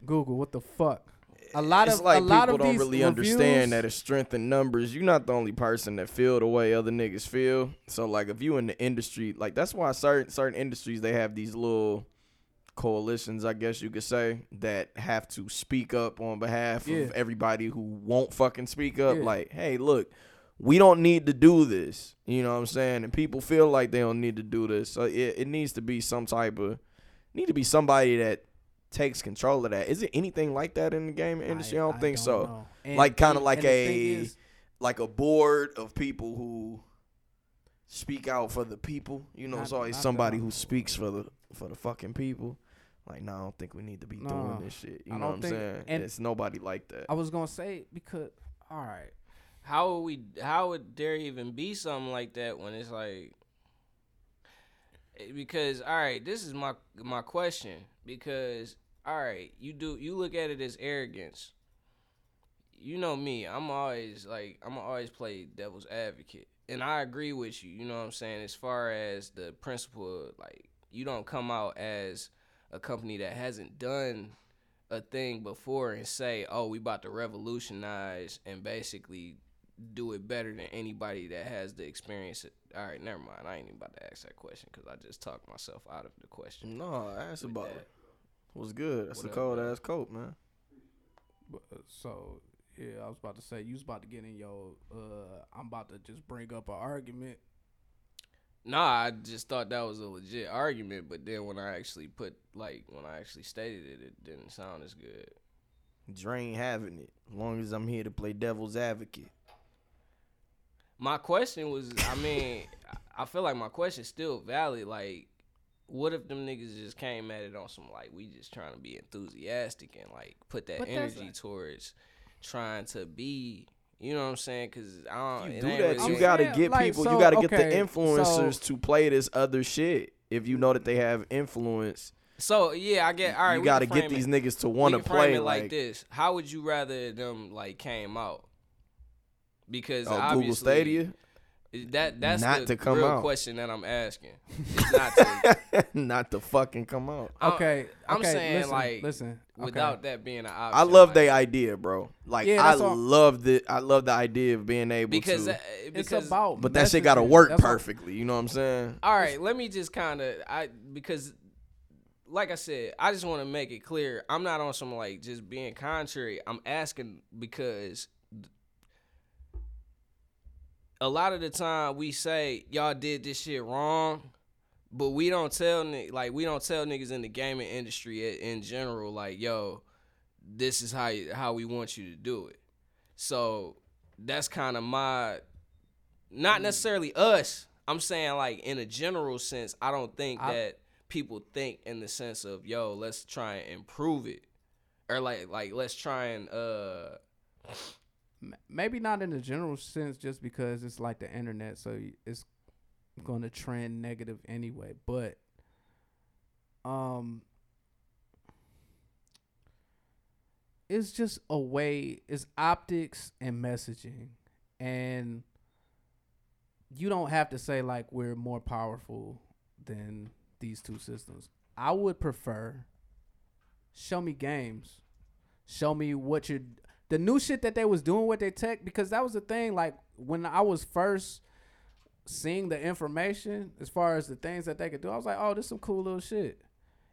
Google, what the fuck? A lot it's of like a lot people of don't really reviews, understand that it's strength in numbers. You're not the only person that feel the way other niggas feel. So like if you in the industry, like that's why certain certain industries they have these little coalitions, I guess you could say, that have to speak up on behalf Yeah. of everybody who won't fucking speak up. Yeah. Like, hey, look, we don't need to do this. You know what I'm saying? And people feel like they don't need to do this. So it, it needs to be some type of need to be somebody that takes control of that. Is it anything like that in the game industry? I, don't think so. know. And- Like kind of like and the thing a is, like a board of people who speak out for the people. You know, it's always somebody who speaks for the for the fucking people. Like, no, I don't think we need to be No, doing this shit. You I know what I'm think- saying? and- it's nobody like that. I was gonna say because all right, How would we? How would there even be something like that when it's like? eh, Because all right, this is my my question. Because all right, you do you look at it as arrogance. You know me, I'm always like I'm always play devil's advocate, and I agree with you. You know what I'm saying? As far as the principle, like you don't come out as a company that hasn't done a thing before and say, "Oh, we about to revolutionize and basically do it better than anybody that has the experience." All right, never mind. I ain't even about to ask that question because I just talked myself out of the question. no, ask about that. it. What's good? That's What a cold ass coat, man. but, uh, so yeah, I was about to say you was about to get in your. uh I'm about to just bring up an argument. Nah, I just thought that was a legit argument, but then when I actually put like when I actually stated it, it didn't sound as good. Drain having it. As long as I'm here to play devil's advocate. My question was, I mean, I- I feel like my question's still valid. Like, what if them niggas just came at it on some like we just trying to be enthusiastic and like put that But energy not- towards trying to be, you know what I'm saying? Because I don't. you do that, really you I'm gotta get like, people. so, you gotta get okay, the influencers so- to play this other shit. If you know that they have influence, So yeah, I get. All right, you gotta get frame these it. niggas to want to play it like, like, this. How would you rather them like came out? Because oh, Google obviously, Stadia. That that's Not the to come real out. question that I'm asking. *laughs* It's not to, not to fucking come out. I'm- Okay, I'm okay, saying, listen, like, listen. okay. without that being an option. I love like, the idea, bro. Like Yeah, I all- love the I love the idea of being able because to. uh, It's about, but that shit got to work That's all- perfectly. You know what I'm saying? all right, let me just kind of I because like I said, I just want to make it clear. I'm not on some like just being contrary. I'm asking because a lot of the time we say y'all did this shit wrong, but we don't tell like we don't tell niggas in the gaming industry in general like yo, this is how you, how we want you to do it. So that's kind of my not necessarily us. I'm saying like in a general sense, I don't think I- that people think in the sense of yo, let's try and improve it. Or like like let's try and uh maybe not in the general sense just because it's like the internet so it's going to trend negative anyway but um it's just a way it's optics and messaging and you don't have to say like we're more powerful than these two systems. I would prefer show me games. Show me what you're the new shit that they was doing with their tech because that was the thing like when i was first seeing the information as far as the things that they could do i was like oh this some cool little shit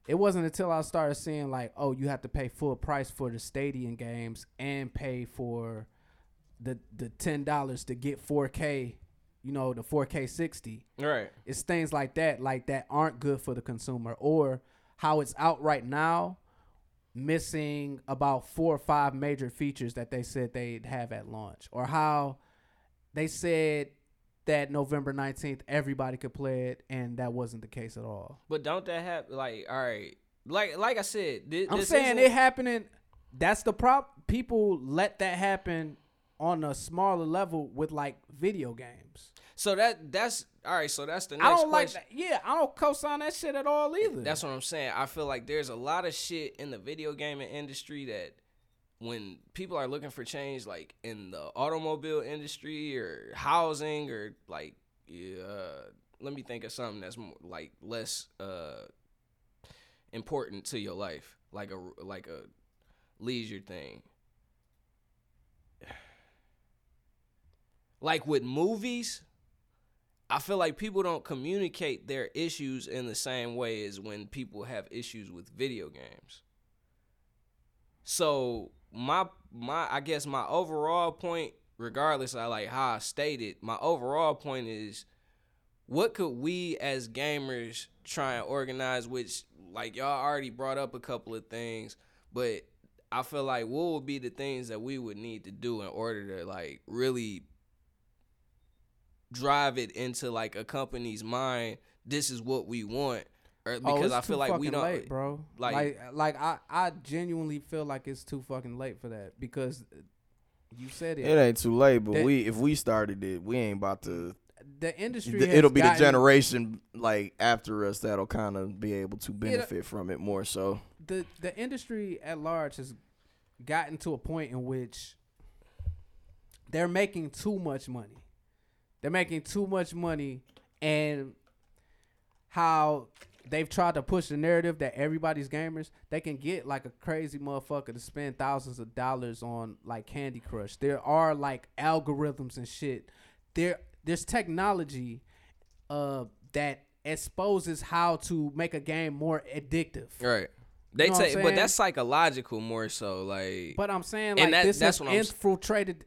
it wasn't until i started seeing like oh you have to pay full price for the Stadia games and pay for the the $10 to get 4k you know the 4k 60 right. it's things like that like that aren't good for the consumer or how it's out right now missing about four or five major features that they said they'd have at launch or how they said that November 19th everybody could play it and that wasn't the case at all. But don't that happen? Like, all right, like like I said, thi- I'm this saying isn't- it happening that's the prop people let that happen on a smaller level with like video games. So that that's all right. So that's the next one. I don't like that. Yeah, I don't co-sign that shit at all either. That's what I'm saying. I feel like there's a lot of shit in the video gaming industry that when people are looking for change, like in the automobile industry or housing or like, uh, let me think of something that's more, like less uh, important to your life, like a like a leisure thing. *sighs* Like with movies, I feel like people don't communicate their issues in the same way as when people have issues with video games. So my my I guess my overall point, regardless of like how I stated, my overall point is what could we as gamers try and organize, which like y'all already brought up a couple of things, but I feel like what would be the things that we would need to do in order to like really drive it into like a company's mind. This is what we want, or Oh, because it's I feel like we don't. late, bro. like- Like, like, I, I genuinely feel like it's too fucking late for that because you said it. It ain't too late, but That- we if we started it, we ain't about to. the industry. th- has it'll be the generation like after us that'll kind of be able to benefit from it more. So the the industry at large has gotten to a point in which they're making too much money. They're making too much money and how they've tried to push the narrative that everybody's gamers, they can get like a crazy motherfucker to spend thousands of dollars on like Candy Crush. There are like algorithms and shit. There there's technology uh that exposes how to make a game more addictive. Right. They You know say, but that's psychological more so. Like, But I'm saying like that- this that's has infiltrated.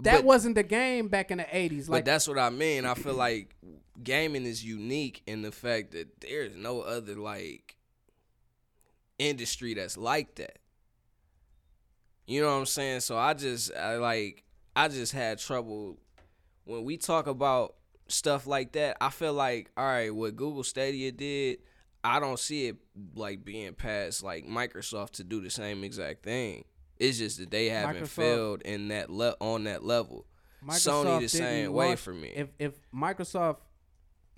That But- wasn't the game back in the '80s. but Like that's what I mean. I feel like gaming is unique in the fact that there's no other like industry that's like that. You know what I'm saying? So I just I like I just had trouble when we talk about stuff like that. I feel like all right, what Google Stadia did, I don't see it like being past like Microsoft to do the same exact thing. It's just that they haven't Microsoft- failed in that le- on that level. Microsoft Sony the same way for me. If if Microsoft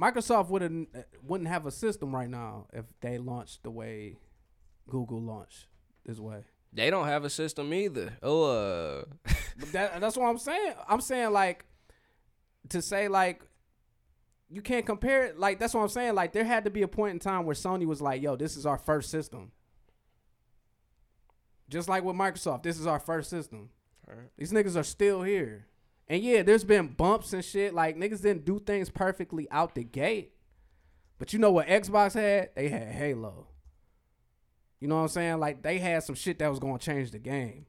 Microsoft wouldn't wouldn't have a system right now if they launched the way Google launched this way. They don't have a system either. Oh, uh, *laughs* that, that's what I'm saying. I'm saying like to say like you can't compare it. Like that's what I'm saying. Like there had to be a point in time where Sony was like, "Yo, this is our first system." Just like with Microsoft, this is our first system. These niggas are still here. And yeah, there's been bumps and shit. Like niggas didn't do things perfectly out the gate. But you know what Xbox had? They had Halo. You know what I'm saying? Like they had some shit that was gonna change the game.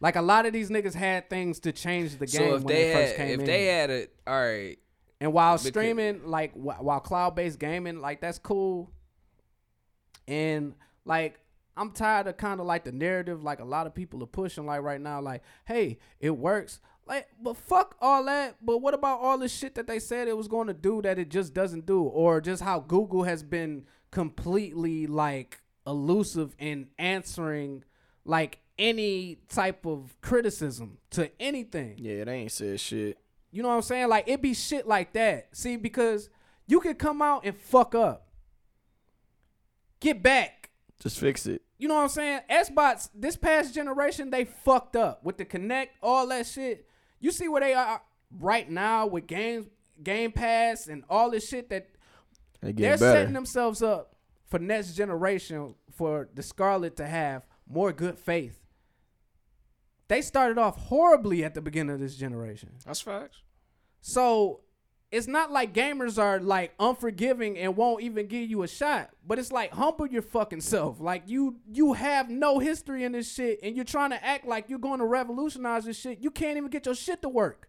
Like a lot of these niggas had things to change the game so when they first came if in. If they had it, all right. And while streaming, like while cloud based gaming, like that's cool. And like I'm tired of kind of like the narrative, like a lot of people are pushing, like right now, like, hey, it works. Like, but fuck all that. But what about all the shit that they said it was going to do that it just doesn't do, or just how Google has been completely like elusive in answering like any type of criticism to anything. yeah, they ain't said shit. You know what I'm saying? Like it be shit like that. See, because you could come out and fuck up. Get back. Just fix it. You know what I'm saying? Xbox, this past generation, they fucked up with the Kinect, all that shit. You see where they are right now with games, Game Pass, and all this shit that They they're get setting themselves up for next generation for the Scarlett to have more good faith. They started off horribly at the beginning of this generation. That's facts. So it's not like gamers are like unforgiving and won't even give you a shot. But it's like humble your fucking self. Like you you have no history in this shit and you're trying to act like you're going to revolutionize this shit. You can't even get your shit to work.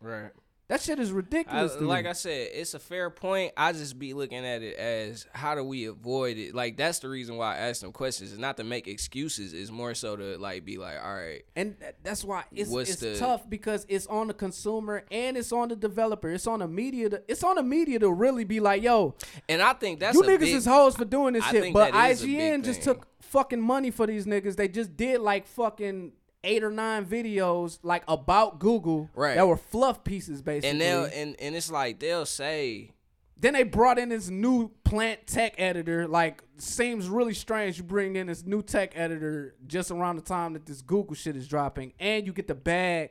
Right. That shit is I, ridiculous. to like me. I said, it's a fair point. I just be looking at it as how do we avoid it? Like that's the reason why I ask them questions. Is not to make excuses. It's more so to like be like, all right, and that's why it's, it's the- tough because it's on the consumer and it's on the developer. It's on the media. To, it's on the media to really be like, yo, and I think that's you niggas big, is hoes for doing this I shit. But that is a big IGN just took fucking money for these niggas. They just did like fucking eight or nine videos like about Google Right. that were fluff pieces basically. and they'll and, and it's like they'll say then they brought in this new plant tech editor. Like seems really strange. You bring in this new tech editor just around the time that this Google shit is dropping, and you get the bag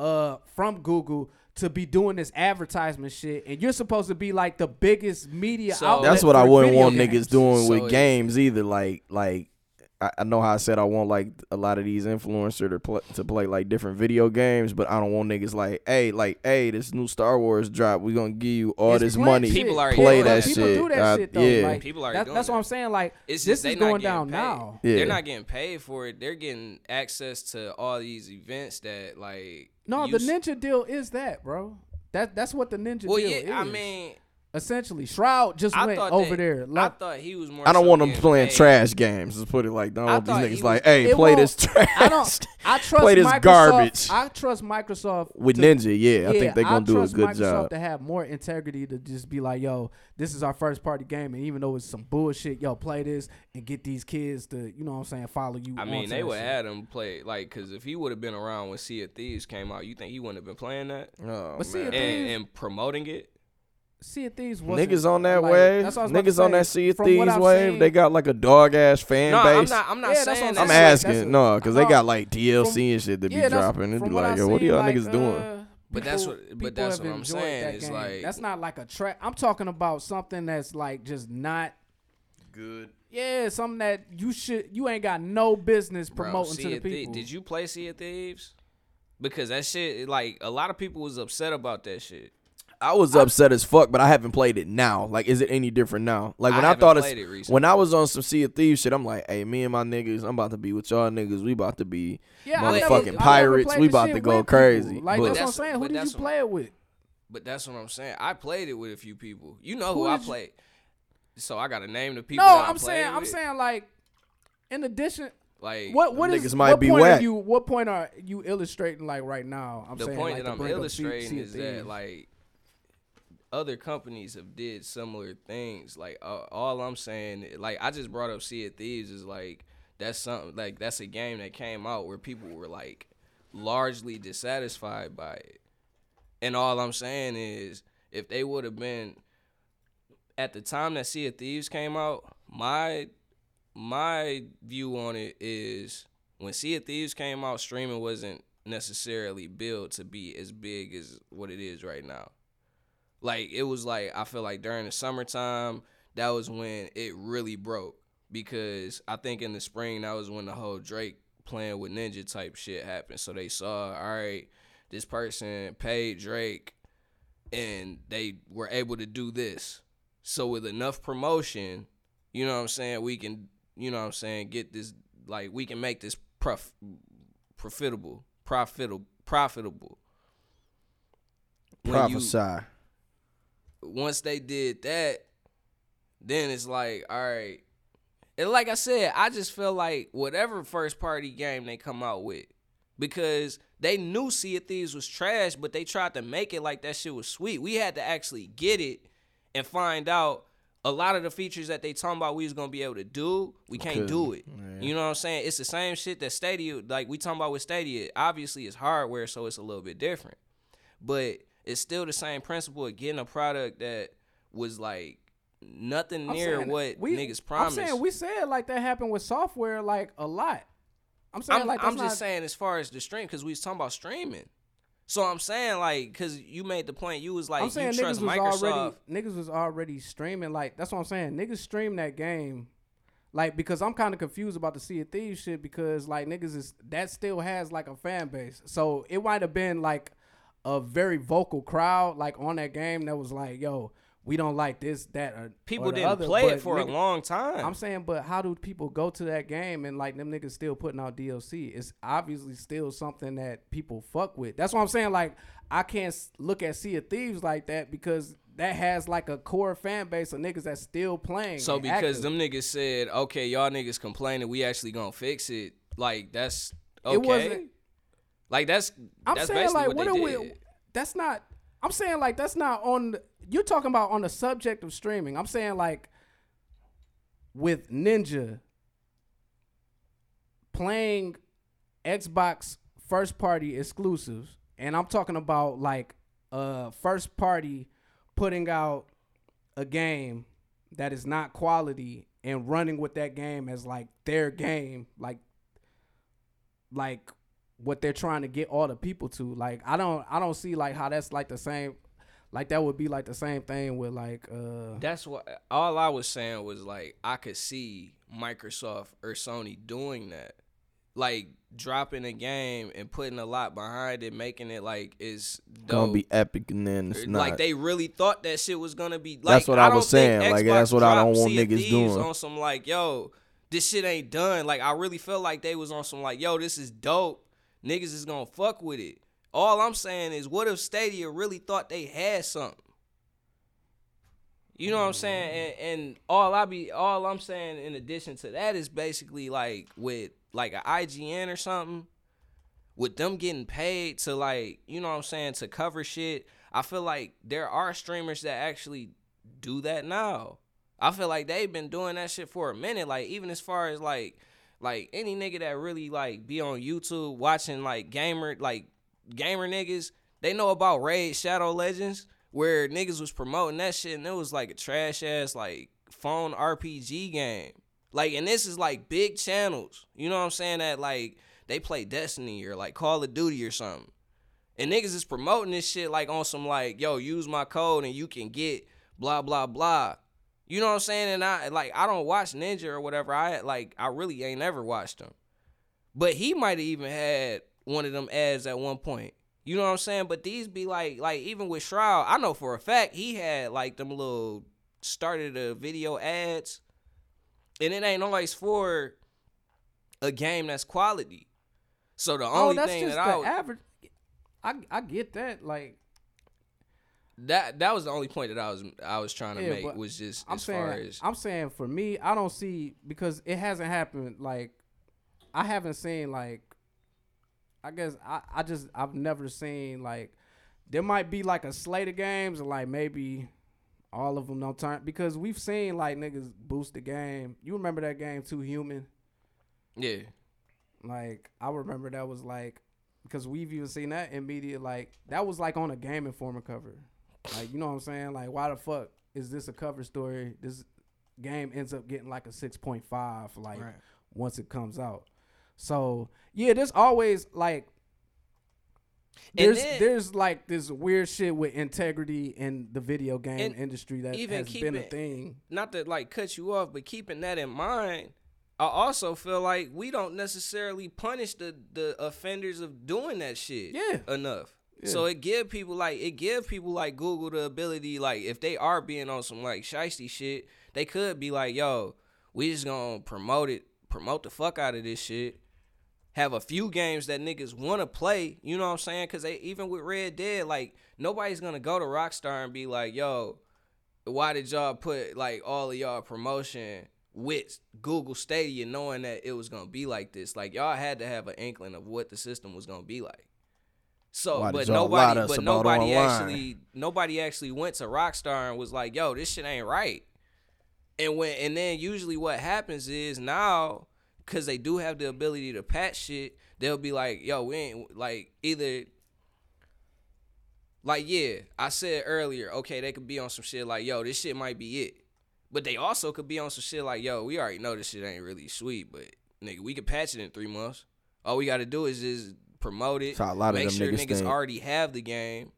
uh from Google to be doing this advertisement shit, and you're supposed to be like the biggest media So- outlet. That's what I wouldn't want games. niggas doing So with it- games either. Like, like I, I know how I said I want like a lot of these influencers to play to play like different video games, but I don't want niggas like, hey, like, hey, this new Star Wars drop, we gonna give you all It's this money. shit. People already play doing that people shit. do that Uh, shit though. yeah. Like, People already that- doing That's what. I'm saying. Like it's this just they is going down paid. now. Yeah. They're not getting paid for it. They're getting access to all these events that like No, you the s- ninja deal is that, bro. That that's what the ninja deal is. Well, deal yeah, I mean, essentially, Shroud just I went thought over that- there. I Like, thought he was more. I don't so want them getting playing paid. trash games. Let's put it like, I don't I want these thought niggas he like, was- hey, It play won't- this trash. *laughs* I don't. I trust play this Microsoft. garbage. I trust Microsoft with to- Ninja. Yeah, I think they're gonna do a trust good Microsoft job. to have more integrity to just be like, yo, this is our first party game, and even though it's some bullshit, yo, play this and get these kids to, you know, what I'm saying, follow you. I mean, onto they that would shit. have him play like because if he would have been around when Sea of Thieves came out, you think he wouldn't have been playing that Oh, But Sea of man. and, Thieves- and promoting it? Sea of Thieves wasn't Niggas on that like, wave, that's what I was about to niggas on that Sea of From Thieves wave, seen- they got like a dog ass fan No, I'm base. not. I'm not Yeah, saying I'm that. I'm. That's asking, a- no, because they got like DLC and shit that Yeah, be dropping. It'd be like, yo, what are y'all like, niggas doing? uh, But that's what- but that's what I'm enjoyed saying, that is game. like- that's not like a track. I'm talking about something that's like just not Good. Yeah, something that you should you ain't got no business promoting Sea to the of Thie- people. Did you play Sea of Thieves? Because that shit, like a lot of people was upset about that shit. I was upset as fuck, but I haven't played it now. Like, is it any different now? Like when I, haven't thought played it recently. when I was on some Sea of Thieves shit, I'm like, hey, me and my niggas, I'm about to be with y'all niggas. We about to be Yeah, motherfucking never pirates. We about to go crazy. people. Like But- that's, what I'm saying. Who did you play it with? But that's what I'm saying. I played it with a few people. You know Who who, I did you- played. So I got to name the people. No, that I I'm saying played I'm with. saying like in addition like what what is niggas might what be point whack. are you what point are you illustrating like right now? I'm the saying, point like, that I'm bring up Sea- illustrating is that like other companies have did similar things. Like uh, all I'm saying, like I just brought up Sea of Thieves is like that's something like that's a game that came out where people were like largely dissatisfied by it. And all I'm saying is if they would have been at the time that Sea of Thieves came out, my my view on it is when Sea of Thieves came out, streaming wasn't necessarily built to be as big as what it is right now. Like it was like I feel like during the summertime, that was when it really broke because I think in the spring that was when the whole Drake playing with Ninja type shit happened. So they saw, all right, this person paid Drake and they were able to do this. So with enough promotion, you know what I'm saying, we can, you know what I'm saying, get this like we can make this prof- profitable, profitable, profitable. Prophesy. Once they did that, then it's like, all right. And like I said, I just feel like whatever first party game they come out with, because they knew Sea of Thieves was trash, but they tried to make it like that shit was sweet. We had to actually get it and find out a lot of the features that they talking about we was gonna be able to do, we can't do it. You know what I'm saying? It's the same shit that Stadia, like we talking about with Stadia. Obviously, it's hardware, so it's a little bit different but it's still the same principle of getting a product that was like nothing I'm near what we, niggas promised. I'm saying we said like that happened with software like a lot. I'm saying I'm, like I'm just saying as far as the stream because we was talking about streaming. So I'm saying like because you made the point you was like I'm saying you trust niggas was Microsoft. already niggas was already streaming like that's what I'm saying. Niggas stream that game. Like because I'm kind of confused about the Sea of Thieves shit because like niggas is that still has like a fan base. So it might have been like a very vocal crowd like on that game that was like, yo, we don't like this, that, or People or didn't other, play but it for a long time. I'm saying, but how do people go to that game and like them niggas still putting out DLC? It's obviously still something that people fuck with. That's what I'm saying. Like, I can't look at Sea of Thieves like that because that has like a core fan base of niggas that's still playing. So because active. them niggas said, okay, y'all niggas complaining, we actually gonna fix it. Like that's It okay. wasn't- like that's I'm that's saying like what, what, are did. we? That's not. I'm saying like that's not on. You're talking about on the subject of streaming. I'm saying like with Ninja playing Xbox first party exclusives, and I'm talking about like uh first party putting out a game that is not quality and running with that game as like their game, like like what they're trying to get all the people to. Like I don't I don't see like how that's like the same like that would be like the same thing with like uh That's what all I was saying was like I could see Microsoft or Sony doing that. Like dropping a game and putting a lot behind it, making it like is Gonna dope. be epic and then it's not. Like they really thought that shit was gonna be. Like, That's what I don't was think saying. Like, that's what I don't want niggas doing. On some like, yo, this shit ain't done. Like I really felt like they was on some like, yo, this is dope. Niggas is gonna fuck with it. All I'm saying is, what if Stadia really thought they had something? You know what I'm saying? And, and all I be, all I'm saying in addition to that is basically like with like a IGN or something with them getting paid to like you know what i'm saying to cover shit i feel like there are streamers that actually do that now i feel like they've been doing that shit for a minute like even as far as like like any nigga that really like be on youtube watching like gamer like gamer niggas they know about raid shadow legends where niggas was promoting that shit and it was like a trash ass like phone rpg game like and this is like big channels you know what i'm saying that like they play Destiny or like Call of Duty or something. And niggas is promoting this shit like on some like, yo, use my code and you can get blah blah blah. You know what I'm saying? And I like I don't watch Ninja or whatever. I like I really ain't never watched him. But he might have even had one of them ads at one point. You know what I'm saying? But these be like like even with Shroud, I know for a fact he had like them little started a video ads. And it ain't always for a game that's quality. So the oh only that's thing that the I would, average. I I get that like that that was the only point that I was I was trying to Yeah, make was just I'm as saying far as I'm saying for me, I don't see because it hasn't happened. Like I haven't seen like I guess I I just I've never seen like there might be like a slate of games and like maybe all of them don't turn because we've seen like niggas boost the game. You remember that game Too Human? yeah. Like I remember that was like because we've even seen that in media. Like that was like on a Game Informer cover. Like you know what I'm saying? Like why the fuck is this a cover story? This game ends up getting like a six point five. Like Right. once it comes out. So yeah, there's always like there's then- there's like this weird shit with integrity in the video game industry that even has been a thing. Not to like cut you off, but keeping that in mind, I also feel like we don't necessarily punish the the offenders of doing that shit Yeah. enough. So it give people like it give people like Google the ability like if they are being on some like shisty shit, they could be like, yo, we just gonna promote it, promote the fuck out of this shit. Have a few games that niggas want to play, you know what I'm saying? Cause they even with Red Dead, like nobody's gonna go to Rockstar and be like, yo, why did y'all put like all of y'all promotion with Google Stadia knowing that it was gonna be like this? Like y'all had to have an inkling of what the system was gonna be like. So, Why but nobody, but nobody actually, nobody actually went to Rockstar and was like, "Yo, this shit ain't right." And when, and then usually what happens is now, cause they do have the ability to patch shit, they'll be like, "Yo, we ain't like either." Like yeah, I said earlier, okay, they could be on some shit like, "Yo, this shit might be it," but they also could be on some shit like, "Yo, we already know this shit ain't really sweet, but nigga, we could patch it in three months. All we got to do is just promote it, That's how a lot of make them sure niggas niggas already have the game,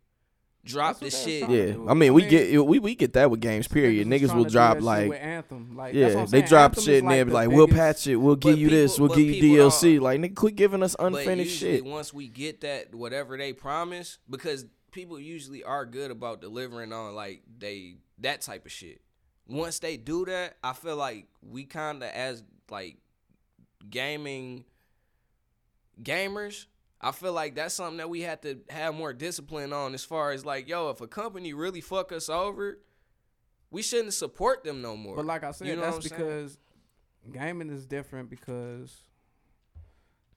drop the That's what they're shit." trying to Yeah, do. I mean, we get we we get that with games. Period. Niggas Niggas will drop like Anthem. Like, yeah, they saying. drop Anthem shit and like they be the like, we'll biggest- patch it, we'll but give you this, we'll give you DLC. don't- Like nigga, quit giving us unfinished shit. once we get that whatever they promise, because people usually are good about delivering on like they that type of shit. Once they do that, I feel like we kind of as like gaming gamers. I feel like that's something that we have to have more discipline on as far as like, yo, if a company really fuck us over, we shouldn't support them no more. But like I said, You know that's I'm saying? because gaming is different because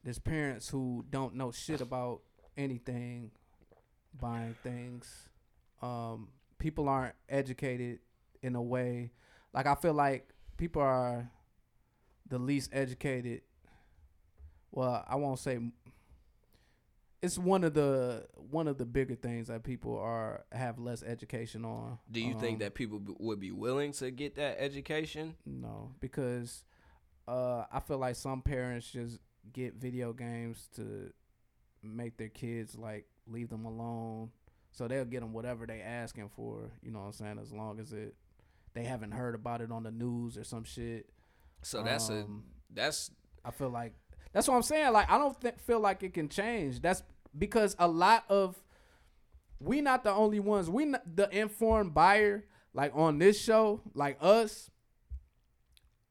there's parents who don't know shit about anything, buying things. Um, people aren't educated in a way. Like I feel like people are the least educated well, I won't say. It's one of the one of the bigger things that people are have less education on. Do you think Um, that people b- would be willing to get that education? No, because uh, I feel like some parents just get video games to make their kids like leave them alone, so they'll get them whatever they asking for. You know what I'm saying? As long as it they haven't heard about it on the news or some shit. So that's a Um, that's I feel like that's what I'm saying. Like I don't th- feel like it can change. That's because a lot of we not the only ones. We not the informed buyer. Like on this show, like us,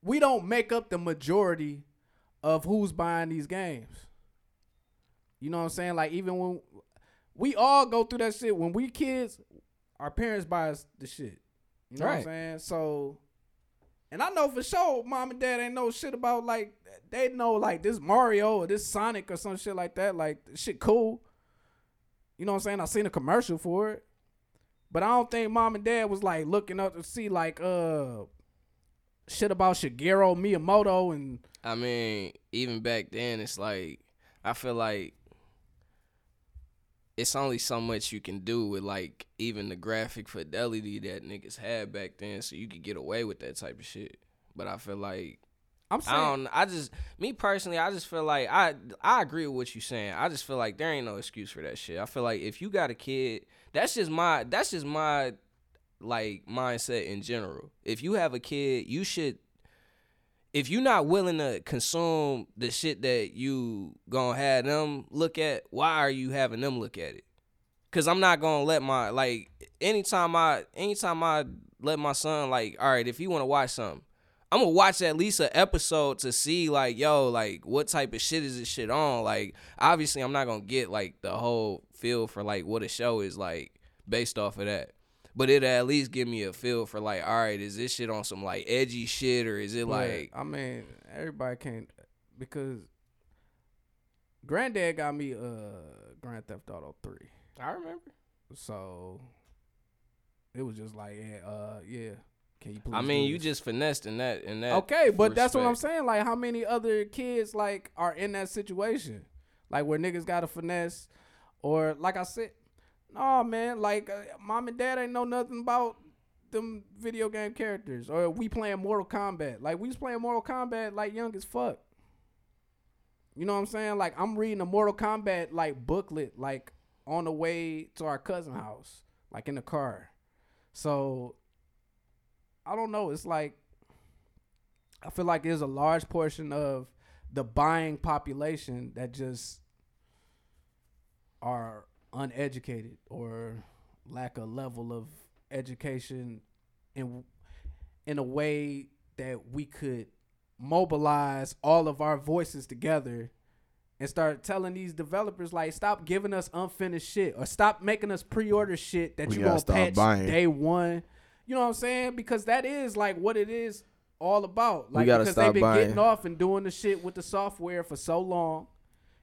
we don't make up the majority of who's buying these games. You know what I'm saying? Like even when we all go through that shit when we kids, our parents buy us the shit. You know what I'm saying? So and I know for sure mom and dad ain't know shit about like they know like this Mario or this Sonic or some shit like that. Like shit cool. You know what I'm saying? I seen a commercial for it. But I don't think mom and dad was like looking up to see like uh shit about Shigeru Miyamoto and I mean, even back then, it's like I feel like it's only so much you can do with like even the graphic fidelity that niggas had back then, so you could get away with that type of shit. But I feel like I'm saying I don't. I just me personally, I just feel like I I agree with what you're saying. I just feel like there ain't no excuse for that shit. I feel like if you got a kid, that's just my that's just my like mindset in general. If you have a kid, you should. If you're not willing to consume the shit that you gonna have them look at, why are you having them look at it? Cause I'm not gonna let my like anytime I anytime I let my son like, all right, if you want to watch something, I'm gonna watch at least an episode to see like, yo, like what type of shit is this shit on? Like, obviously, I'm not gonna get like the whole feel for like what a show is like based off of that. But it'll at least give me a feel for like, all right, is this shit on some like edgy shit or is it But, like I mean, everybody can't because Granddad got me uh Grand Theft Auto three, I remember. so it was just like, yeah, uh, yeah. Can you please? I mean, you just finessed in that in that. okay, but that's what I'm saying. Like, how many other kids like are in that situation, like where niggas got to finesse, or like I said, no man, like uh, mom and dad ain't know nothing about them video game characters, or we playing Mortal Kombat. Like we was playing Mortal Kombat like young as fuck. You know what I'm saying? Like I'm reading a Mortal Kombat like booklet like on the way to our cousin house, like in the car. So I don't know. It's like I feel like there's a large portion of the buying population that just are uneducated or lack a level of education in in a way that we could mobilize all of our voices together and start telling these developers like stop giving us unfinished shit or stop making us pre-order shit that We you gonna patch buying. day one. You know what I'm saying? Because that is like what it is all about. Like because they've been buying. getting off and doing the shit with the software for so long.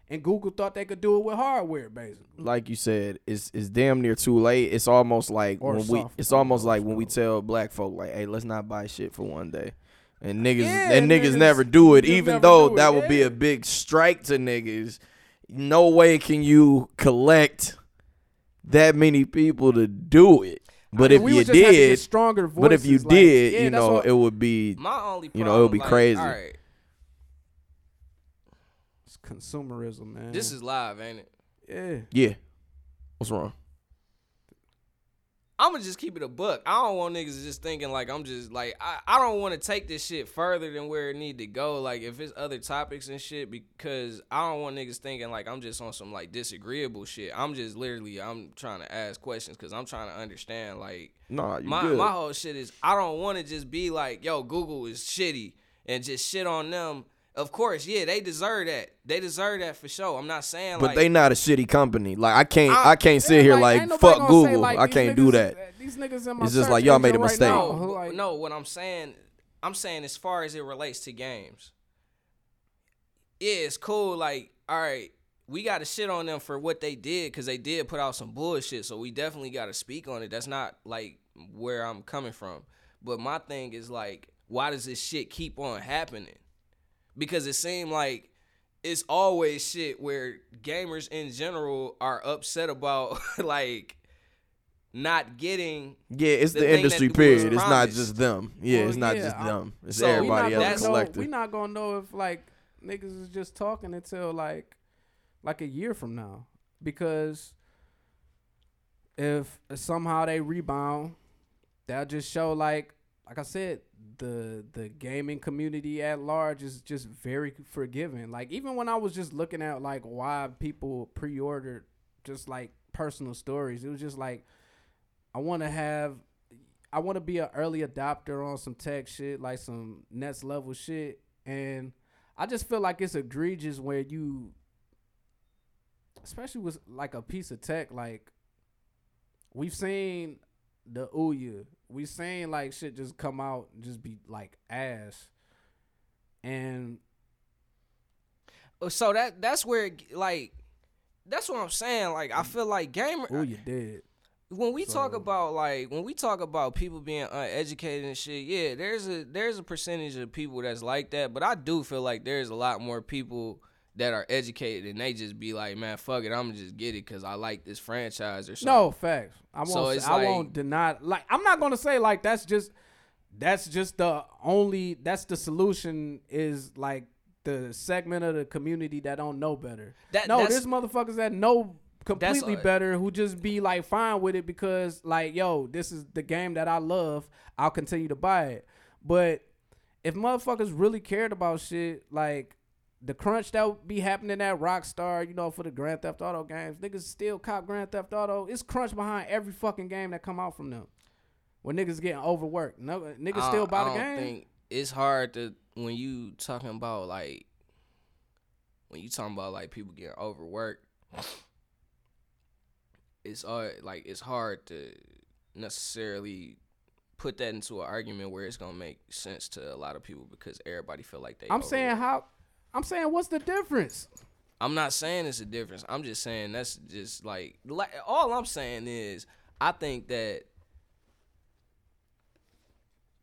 And Google thought they could do it with hardware, basically. like you said, it's it's damn near too late. It's almost like Or when we it's almost like when we tell black folk like, hey, let's not buy shit for one day. And niggas Yeah, and niggas, niggas never do it, even though it, that would be a big strike to niggas. No way can you collect that many people to do it. But I mean, if we you would just have to get did, stronger voices. but if you like- did, yeah, you know, what- it would be My only problem, You know, it would be like, crazy. All right, it's consumerism, man. this is live, ain't it? yeah. yeah. What's wrong? I'm gonna just keep it a buck. I don't want niggas just thinking like I'm just like I, I don't want to take this shit further than where it need to go. Like if it's other topics and shit, because I don't want niggas thinking like I'm just on some like disagreeable shit. I'm just literally I'm trying to ask questions because I'm trying to understand like Nah, you my good. my whole shit is I don't want to just be like yo Google is shitty and just shit on them. Of course, yeah, they deserve that. They deserve that for sure. I'm not saying but like they not a shitty company. Like I can't I- I, can't sit here ain't like, fuck Google. say, like, I can't do that. These niggas in my It's just like, y'all made a mistake. now, No, like- no, what I'm saying, I'm saying as far as it relates to games. Yeah, it's cool. Like, all right, we got to shit on them for what they did because they did put out some bullshit. So we definitely got to speak on it. That's not like where I'm coming from. But my thing is like, why does this shit keep on happening? Because it seemed like it's always shit where gamers in general are upset about *laughs* like not getting Yeah, it's the the, industry. Period. It's not just them. Yeah, Well, it's not yeah, just I- them. It's So, everybody we else not that's- gonna collective. we not gonna know if like niggas is just talking until like like a year from now because if somehow they rebound, that'll just show like like I said, the the gaming community at large is just very forgiving. Like even when I was just looking at like why people pre-ordered just like personal stories, it was just like I want to have I want to be an early adopter on some tech shit, like some next level shit, and I just feel like it's egregious where you, especially with like a piece of tech, like we've seen the Ouya, we've seen like shit just come out and just be like ass, and uh, so that that's where it, like that's what I'm saying. Like I feel like gamer Oh, you did. when we talk about like when we talk about people being uneducated and shit, yeah, there's a there's a percentage of people that's like that, but I do feel like there's a lot more people that are educated and they just be like, man, fuck it, I'm gonna just get it because I like this franchise or something. No facts. I won't. So say- I like- won't deny. Like I'm not gonna say like that's just that's just the only that's the solution is like the segment of the community that don't know better. That- no, there's motherfuckers that know completely better who just be like fine with it because like yo, this is the game that I love. I'll continue to buy it. But if motherfuckers really cared about shit like the crunch that would be happening at Rockstar, you know, for the Grand Theft Auto games, niggas still cop Grand Theft Auto. It's crunch behind every fucking game that come out from them. When niggas getting overworked, no niggas still buy I the don't game. Think it's hard to when you talking about like when you talking about like people getting overworked. It's hard, like it's hard to necessarily put that into an argument where it's gonna make sense to a lot of people because everybody feel like they. I'm saying how. I'm saying what's the difference? I'm not saying it's a difference. I'm just saying that's just like, like all I'm saying is I think that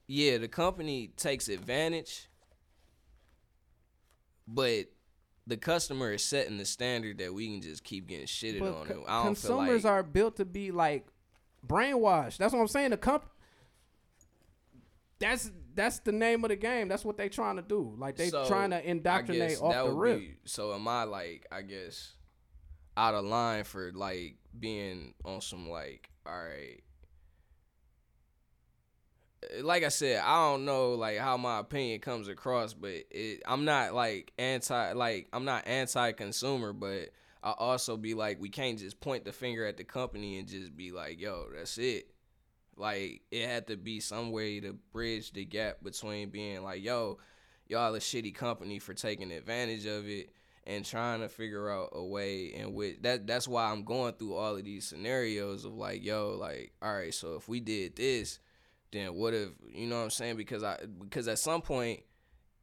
yeah, the company takes advantage, but the customer is setting the standard that we can just keep getting shitted But on. co- I don't feel consumers like are built to be like brainwashed. That's what I'm saying. The comp. That's that's the name of the game. That's what they trying to do. Like they So, trying to indoctrinate off the rip. be- so am I like I guess out of line for like being on some like all right. Like I said, I don't know like how my opinion comes across, but it, I'm not like anti like I'm not anti-consumer, but I also be like we can't just point the finger at the company and just be like, yo, that's it. Like it had to be some way to bridge the gap between being like, yo, y'all a shitty company for taking advantage of it and trying to figure out a way in which that that's why I'm going through all of these scenarios of like, yo, like, all right, so if we did this, then what if you know what I'm saying? Because I because at some point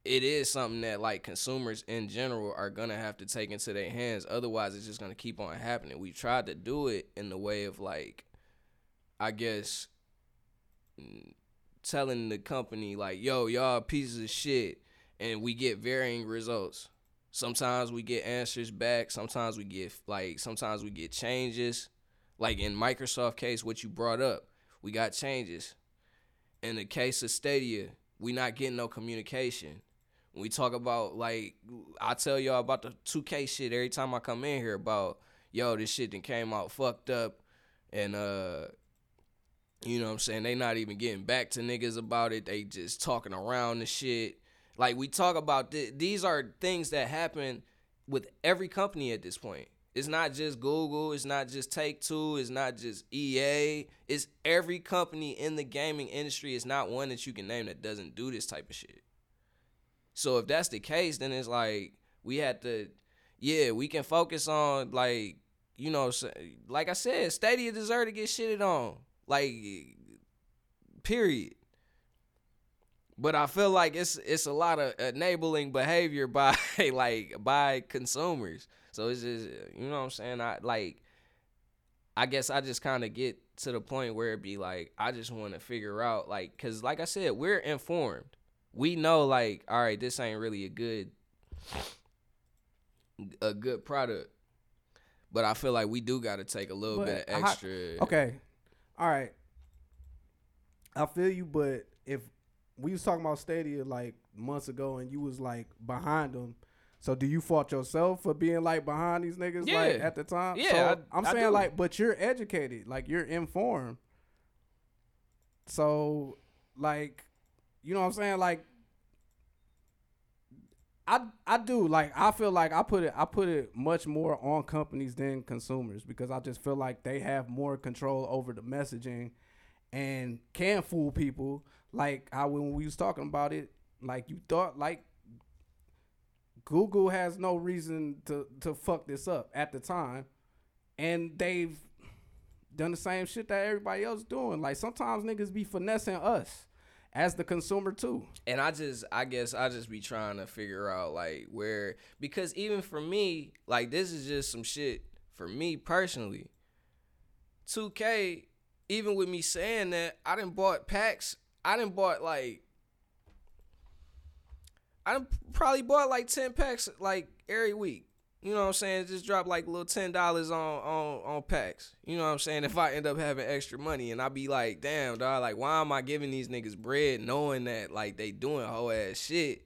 it is something that like consumers in general are gonna have to take into their hands. Otherwise it's just gonna keep on happening. We tried to do it in the way of like I guess telling the company like, "Yo, y'all pieces of shit," and we get varying results. Sometimes we get answers back. Sometimes we get like, sometimes we get changes. Like in Microsoft case, what you brought up, we got changes. In the case of Stadia, we not getting no communication. When we talk about like, I tell y'all about the 2K shit every time I come in here about, yo, this shit that came out fucked up, and uh, you know what I'm saying? They not even getting back to niggas about it. They just talking around the shit. Like we talk about th- these are things that happen with every company at this point. It's not just Google, it's not just Take Two, it's not just EA. It's every company in the gaming industry. It's not one that you can name that doesn't do this type of shit. So if that's the case, then it's like we had to yeah, we can focus on like you know, like I said, Stadia deserve to get shitted on. Like, period. But I feel like it's it's a lot of enabling behavior *laughs* by like by consumers. So it's just you know what I'm saying. I like. I guess I just kind of get to the point where it be like I just want to figure out like because like I said we're informed. We know like all right this ain't really a good a good product. But I feel like we do got to take a little bit But of how- extra. Okay. All right. I feel you, but if we was talking about Stadia like months ago and you was like behind them, so do you fault yourself for being like behind these niggas like Yeah. at the time? Yeah, So I- I'm I saying like, but you're educated, like you're informed. So like, you know what I'm saying? Like I I do like I feel like I put it I put it much more on companies than consumers because I just feel like they have more control over the messaging and can fool people. Like how when we was talking about it like you thought like Google has no reason to to fuck this up at the time and they've done the same shit that everybody else doing. Like sometimes niggas be finessing us as the consumer too and I just I guess I just be trying to figure out like where because even for me, like this is just some shit for me personally. 2K, even with me saying that, I didn't bought packs. I didn't bought like I probably bought like 10 packs like every week. You know what I'm saying? Just drop like a little ten dollars on on on packs. You know what I'm saying? If I end up having extra money and I be like, damn dog, like why am I giving these niggas bread knowing that like they doing whole ass shit?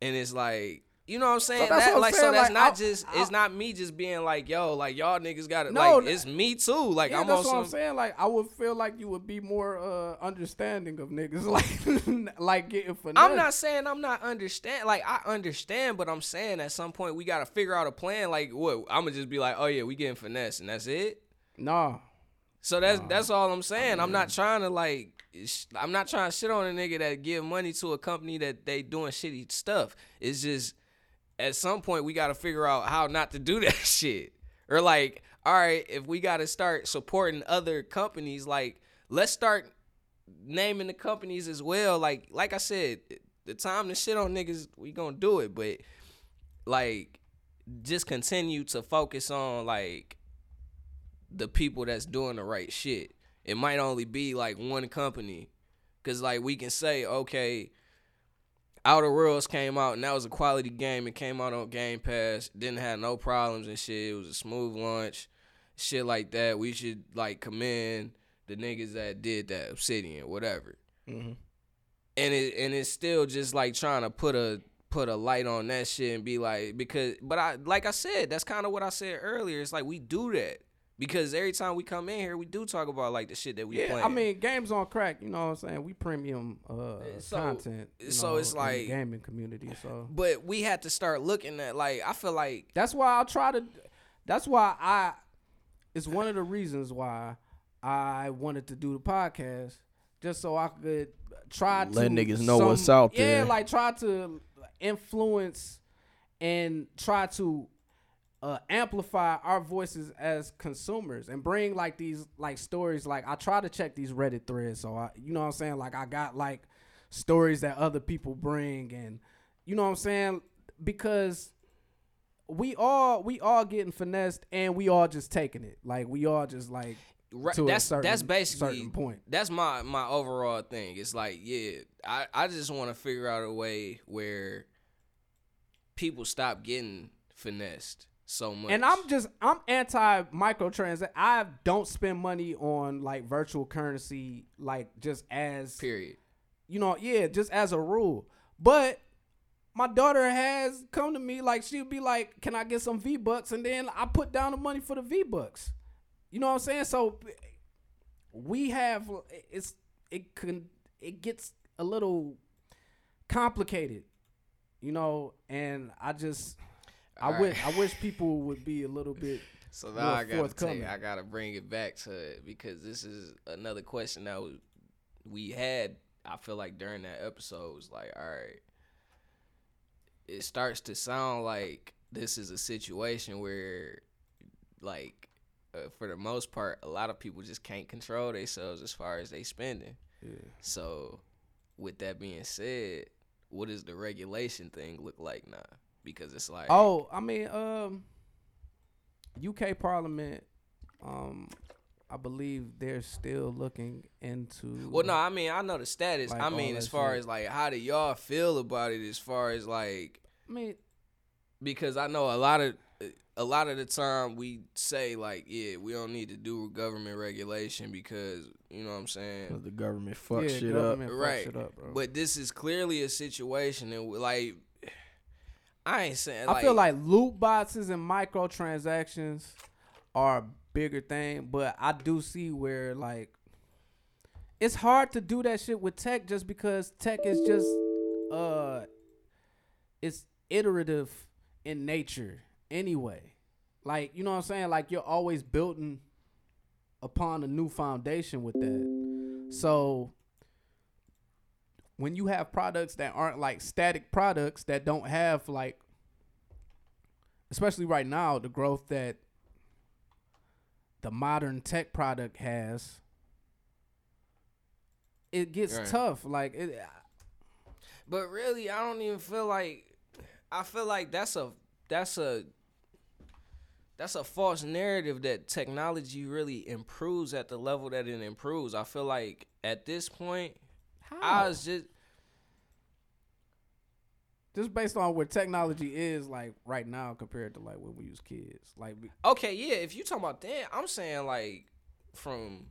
And it's like you know what I'm saying? that's That- I'm like so that's like, not I- just I- it's not me just being like, yo, like y'all niggas got it. No, like it's me too. Like yeah, I'm that's what I'm saying. Like, I would feel like you would be more uh, understanding of niggas, *laughs* like, like getting finesse. I'm not saying I'm not understand. Like I understand, but I'm saying at some point we gotta figure out a plan. Like what? I'm gonna just be like, oh yeah, we getting finesse, and that's it. Nah, So that's that's all I'm saying. I'm not trying to like. I'm not trying to shit on a nigga that give money to a company that they doing shitty stuff. It's just at some point we got to figure out how not to do *laughs* that shit. Or like, all right, if we got to start supporting other companies, like let's start naming the companies as well. Like like I said, the time to shit on niggas, we gonna do it, but like just continue to focus on like the people that's doing the right shit. It might only be like one company. Cause like we can say, okay, Outer Worlds came out and that was a quality game. It came out on Game Pass, didn't have no problems and shit. It was a smooth launch, shit like that. We should like commend the niggas that did that, Obsidian, whatever. Mhm. And it and it's still just like trying to put a put a light on that shit and be like because but I like I said, that's kind of what I said earlier. It's like we do that. Because every time we come in here, we do talk about like the shit that we yeah. playing. I mean, games on Krack. You know what I'm saying? We premium uh, So- content. so know, it's in the like- gaming community. So but we had to start looking at like I feel like that's why I try to. That's why I. It's one of the reasons why I wanted to do the podcast, just so I could try Let to let niggas know what's out there. Yeah, like try to influence and try to uh, amplify our voices as consumers and bring like these like stories. Like I try to check these Reddit threads, so I, you know what I'm saying. Like I got like stories that other people bring, and you know what I'm saying because we all we all getting finessed and we all just taking it. Like we all just like Right, to a that's certain- that's basically certain point. That's my my overall thing. It's like, yeah, I I just want to figure out a way where people stop getting finessed so much. And I'm just I'm anti microtransaction. I don't spend money on like virtual currency like just as period. you know, yeah, just as a rule. But my daughter has come to me like she'll be like, "Can I get some V bucks?" And then I put down the money for the V bucks. You know what I'm saying? So we have it's it can it gets a little complicated, you know. And I just I All wish. I wish people would be a little bit *laughs* So more now I gotta. I gotta bring it back to it because this is another question that we, we had. I feel like during that episode was like, all right, it starts to sound like this is a situation where, like, uh, for the most part, a lot of people just can't control themselves as far as they spending. Yeah. So, with that being said, what does the regulation thing look like now? Because it's like, Oh, I mean, um, UK Parliament, um, I believe they're still looking into. Well, no, I mean I know the status. Like, I mean, as far shit. as like, how do y'all feel about it? As far as like, I mean, because I know a lot of a lot of the time we say like, yeah, we don't need to do government regulation because you know what I'm saying. the government fuck yeah, shit government fuck Right. shit up, bro. But this is clearly a situation and like, I ain't saying. I feel like loot boxes and microtransactions are a bigger thing, but I do see where like it's hard to do that shit with tech just because tech is just uh it's iterative in nature anyway. Like, you know what I'm saying? Like you're always building upon a new foundation with that. So when you have products that aren't like static products that don't have like especially right now the growth that the modern tech product has it gets Right. tough like it But really, I don't even feel like. I feel like that's a that's a that's a false narrative that technology really improves at the level that it improves. I feel like at this point, I was just just based on where technology is like right now compared to like when we was kids like we- okay. Yeah, if you talking about that, I'm saying like from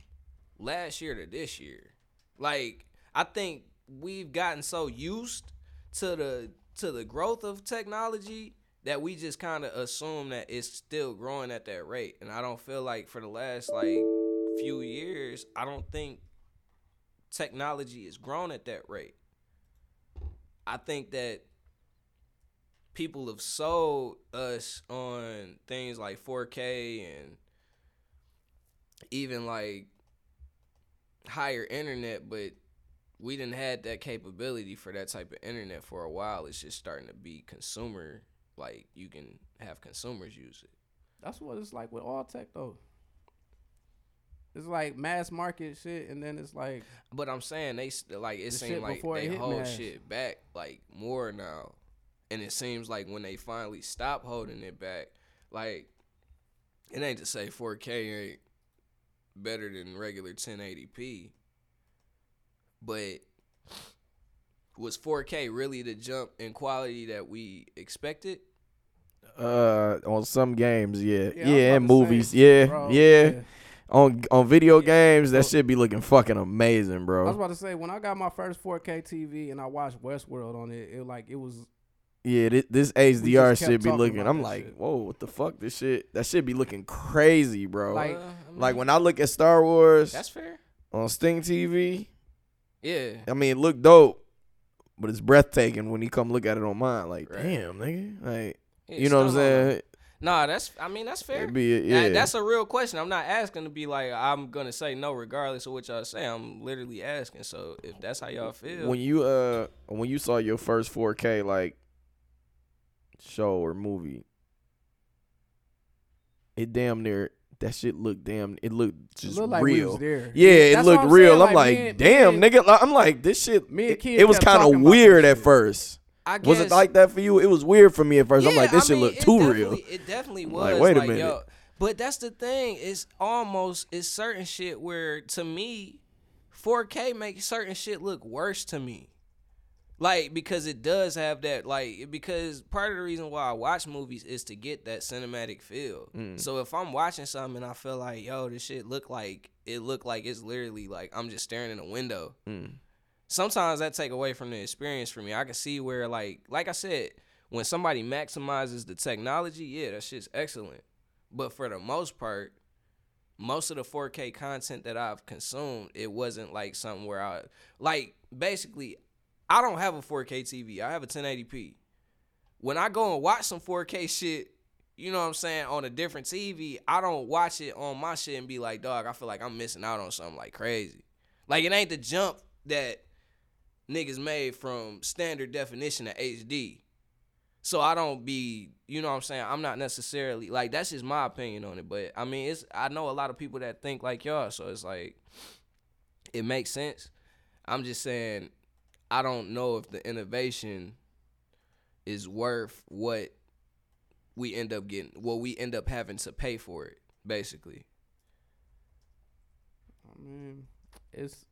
last year to this year. Like I think we've gotten so used to the to the growth of technology that we just kind of assume that it's still growing at that rate. And I don't feel like for the last like few years, I don't think technology has grown at that rate. I think that people have sold us on things like 4K and even like higher internet, but we didn't had that capability for that type of internet for a while. It's just starting to be consumer like you can have consumers use it. that's what it's like with all tech though it's like mass market shit and then it's like But I'm saying they like it The seems like they hold mass. shit back like more now, and it seems like when they finally stop holding it back, like it ain't to say 4K ain't better than regular 1080p, but was 4K really the jump in quality that we expected? Uh, on some games, yeah, Yeah, yeah, and to say, movies, yeah, bro, yeah. On on video games, that should be looking fucking amazing, bro. I was about to say when I got my first 4K TV and I watched Westworld on it, it like it was Yeah, this, this HDR just should be looking. I'm like, shit. whoa, what the fuck? This shit, that should be looking crazy, bro. Like- Like, Uh, I mean, when I look at Star Wars that's fair. on Sting TV, Yeah. I mean, it look dope, but it's breathtaking when you come look at it on mine. Like, Right. damn, nigga, like, Yeah, you know what I'm still don't know. saying? Nah, that's. I mean, that's fair. It'd be, That- that's a real question. I'm not asking to be like I'm gonna say no regardless of what y'all say. I'm literally asking. So if that's how y'all feel, when you uh when you saw your first 4K like show or movie, it damn near that shit looked damn it looked it just looked like we real. was there. Yeah, it That's what looked I'm real. saying, I'm like, like, damn, and- nigga. I'm like, this shit. Me and it, it was kind of weird that at shit. first. I guess, Was it like that for you? It was weird for me at first. I'm like, this I shit mean, look too real. It definitely was. Like, wait a like, minute. Yo, but that's the thing. It's almost it's certain shit where to me, 4K makes certain shit look worse to me. Like because it does have that like because part of the reason why I watch movies is to get that cinematic feel. Mm. So if I'm watching something and I feel like yo this shit look like it look like it's literally like I'm just staring in a window. Mm. Sometimes that take away from the experience for me. I can see where like like I said when somebody maximizes the technology, yeah, that shit's excellent. But for the most part, most of the 4K content that I've consumed, it wasn't like something where I like basically I don't have a 4K TV. I have a 1080p. When I go and watch some 4K shit, you know what I'm saying, on a different TV, I don't watch it on my shit and be like, dog, I feel like I'm missing out on something like crazy. Like it ain't the jump that niggas made from standard definition to HD. So I don't be, you know what I'm saying? I'm not necessarily like that's just my opinion on it, but I mean, it's I know a lot of people that think like y'all, so it's like it makes sense. I'm just saying I don't know if the innovation is worth what we end up getting, what we end up having to pay for it, basically. I mean, it's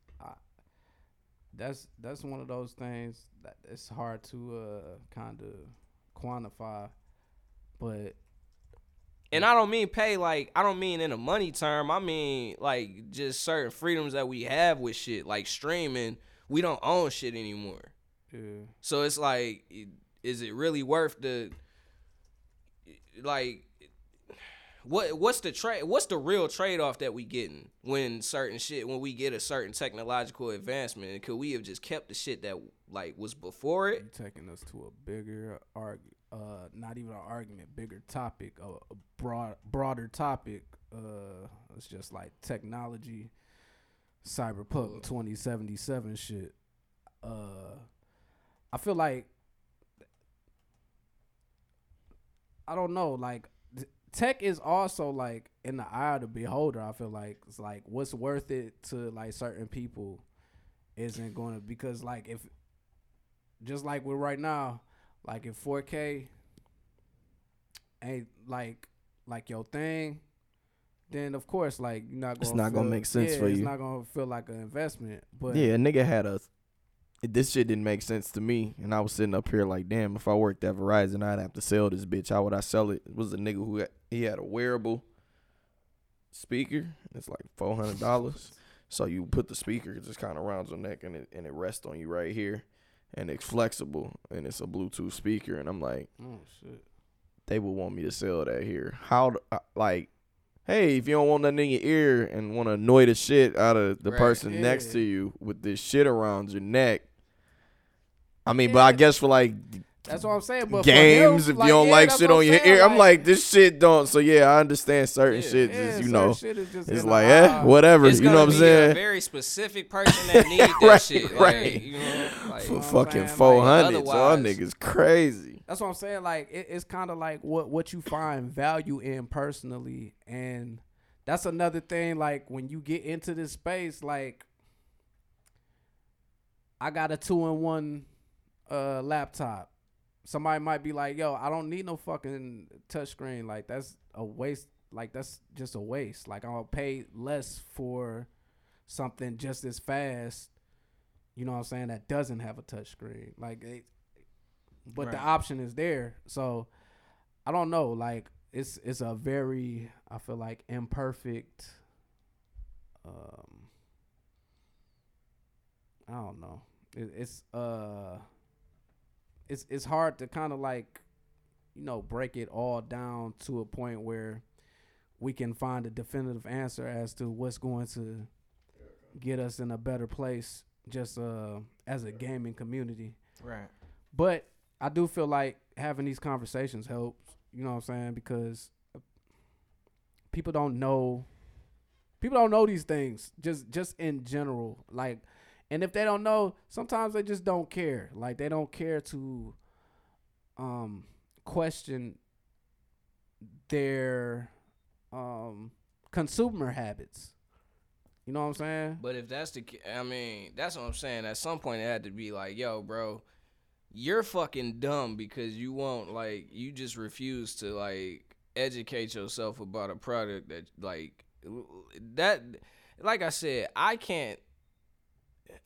that's that's one of those things that it's hard to uh kind of quantify but And I don't mean pay like I don't mean in a money term. I mean like just certain freedoms that we have with shit like streaming. We don't own shit anymore. yeah. So it's like, is it really worth the like? What what's the trade? What's the real trade off that we getting when certain shit when we get a certain technological advancement? Could we have just kept the shit that like was before it? You taking us to a bigger arg uh not even an argument, bigger topic, a, a broad broader topic. Uh it's just like technology, cyberpunk twenty seventy seven shit. Uh I feel like I don't know, like tech is also like in the eye of the beholder. I feel like it's like what's worth it to like certain people isn't going to because like if just like we're right now, like if 4K ain't like like your thing, then of course like you're not gonna It's not gonna make sense yeah, for you. It's not gonna feel like an investment. But yeah, a nigga had a. This shit didn't make sense to me, and I was sitting up here like, damn, if I worked at Verizon, I'd have to sell this bitch. How would I sell it? It was a nigga who he had a wearable speaker. It's like four hundred dollars. so you put the speaker just kind of around your neck, and it and it rests on you right here, and it's flexible, and it's a Bluetooth speaker. And I'm like, oh shit. they would want me to sell that here. How do- uh, like, hey, if you don't want nothing in your ear and want to annoy the shit out of the Right. person next to you with this shit around your neck. I mean, but I guess for like That's what I'm saying. But games, him, if you don't yeah, like shit on your saying, ear, I'm like, this shit don't. So yeah, I understand certain Yeah. shit. yeah, Just you know, shit is just it's like, eh, whatever. It's You know what I'm be a saying? very specific person that *laughs* need that Right, shit. Like, right. you know, like, For fucking saying? Like, four hundred, y'all niggas crazy. That's what I'm saying. Like it, it's kind of like what what you find value in personally, and that's another thing. Like when you get into this space, like I got a two in one uh laptop. Somebody might be like, "Yo, I don't need no fucking touchscreen. Like that's a waste. Like that's just a waste. Like I'll pay less for something just as fast. You know what I'm saying? That doesn't have a touchscreen. Like it, but the option is there. So I don't know. Like it's it's a very I feel like imperfect. Um, I don't know. It, it's uh, it's it's hard to kind of like, you know, break it all down to a point where we can find a definitive answer as to what's going to get us in a better place just uh as a gaming community. right. But I do feel like having these conversations helps. You know what I'm saying? Because people don't know. People don't know these things. Just just in general, like, and if they don't know, sometimes they just don't care. Like they don't care to, um, question their, um, consumer habits. You know what I'm saying? But if that's the, I mean, that's what I'm saying. At some point, it had to be like, yo, bro, you're fucking dumb because you won't like, you just refuse to like educate yourself about a product that like that. Like I said, I can't.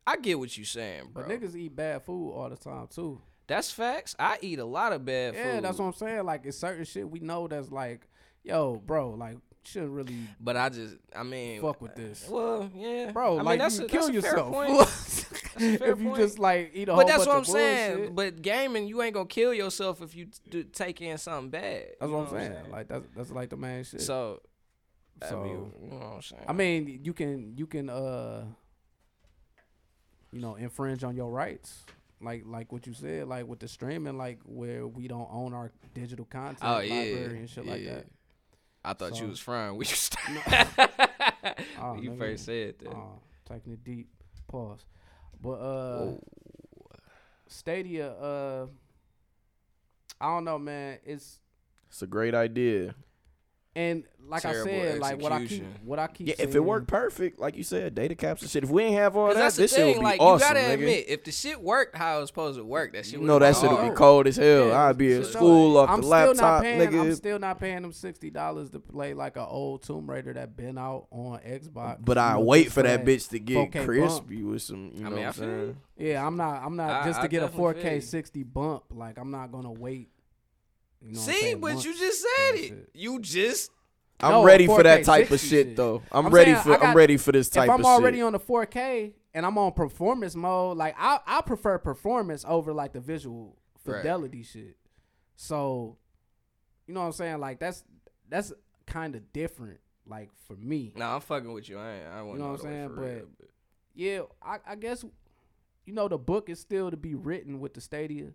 I get what you saying, bro. But niggas eat bad food all the time too. that's facts. I eat a lot of bad food. Yeah, that's what I'm saying. Like it's certain shit we know that's like, yo, bro, like shouldn't really But I just, I mean, fuck with this, Well, yeah, bro. I mean, like that's you a, kill that's yourself point. *laughs* *laughs* if you point. just like eat a whole But that's bunch what I'm saying. bullshit. But gaming, you ain't gonna kill yourself if you do, take in something bad. That's what I'm saying. Like that's that's like the main shit. so, So, you know what I'm saying. I mean, you can you can uh, you know, infringe on your rights. Like like what you said, like with the streaming, like where we don't own our digital content oh yeah, library and shit like that. I thought So- you was frying. We used *laughs* *laughs* Oh, you nigga. first said that. Oh, taking it deep. Pause. But uh Stadia, uh I don't know, man. It's It's a great idea. And like I Terrible said, like what I keep what I keep Yeah, if it worked perfect, like you said, data caps and shit. If we ain't have all that, that's the this shit thing. would be Like awesome, you gotta nigga. admit, if the shit worked how it's supposed to work, that shit. no, would've that shit would be cold as hell. Yeah, I'd be in so- school off I'm the still not laptop, paying, I'm still not paying them sixty dollars to play like an old Tomb Raider that been out on Xbox. But I wait for that that bitch to get 4K crispy with some. You know I mean, what I I'm saying? Yeah, I'm not. I'm not I- just I to get a 4K 60 bump. Like I'm not gonna wait You know what See, but months you just said it. shit. You just I'm No, ready for that type of shit shit. though. I'm, I'm ready saying, for I got- I'm ready for this type of shit. if I'm of already shit. on the 4K and I'm on performance mode, like I I prefer performance over like the visual Right. fidelity shit. So, you know what I'm saying? Like that's that's kind of different. Like for me, nah. I'm fucking with you. I ain't. I want know all what I'm saying? for real, But- yeah, I, I guess you know the book is still to be written with the Stadia.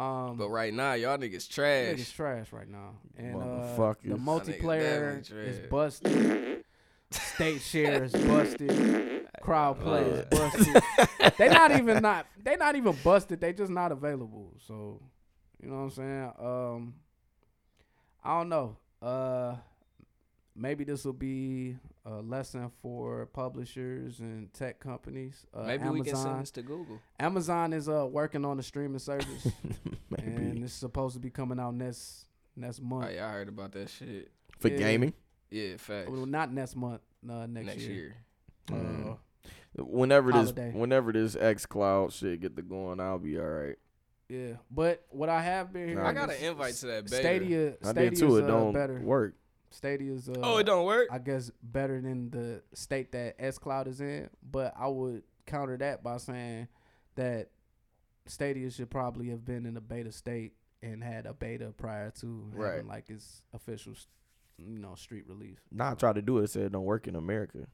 Um, But right now, y'all niggas trash. Niggas trash right now. And uh, the multiplayer is busted. State share is busted. *laughs* Crowd play is Uh. busted. they not even not they not even busted. They just not available. So you know what I'm saying? Um I don't know. Uh maybe this will be a lesson for publishers and tech companies. Uh, Maybe Amazon. we can send this to Google. Amazon is uh working on the streaming service *laughs* and it's supposed to be coming out next next month. Oh, yeah, I heard about that shit. for yeah. gaming. Yeah, facts. Well, not next month. Uh, next, year. Next year. year. Mm. Uh, Whenever this Holiday. whenever this X Cloud shit get to going, I'll be all right. yeah, but what I have been hearing, Nah, I got an invite to that beta. Stadia. I Stadia's, did too. It uh, don't better. work. Stadia's. Uh, Oh, it don't work. I guess better than the state that X Cloud is in, but I would counter that by saying that Stadia should probably have been in a beta state and had a beta prior to Right. having like its official, you know, street release. Nah, I tried to do it. It said it don't work in America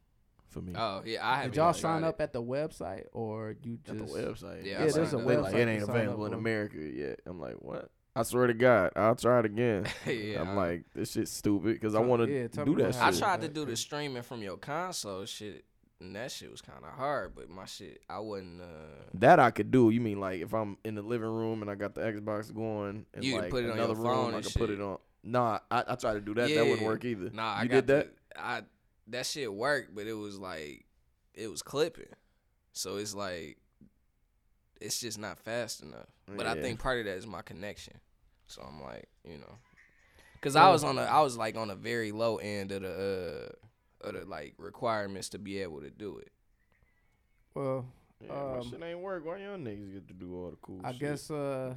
for me. Oh yeah, I have. Did y'all sign up at the website or you just At just the website. Yeah, Yeah, there's a website. like it ain't available in. America yet. I'm like, what? I swear to God, I'll try it again. *laughs* yeah, I'm I- like, this shit's stupid because I Tell- want to yeah, do that shit. I tried to do the streaming from your console shit, and that shit was kind of hard. But my shit, I wouldn't. Uh, That I could do. You mean like if I'm in the living room and I got the Xbox going and You can like put it on another your room, phone I and could put it on. Nah, I, I tried to do that. That wouldn't work either. Nah, I you got did that. the- I that shit worked, but it was like it was clipping. So it's like it's just not fast enough. But I think part of that is my connection. So I'm like, you know, because I was on a, I was like on a very low end of the uh of the like requirements to be able to do it. well, Yeah, my Um, shit ain't work. Why y'all niggas get to do all the cool I shit? guess uh,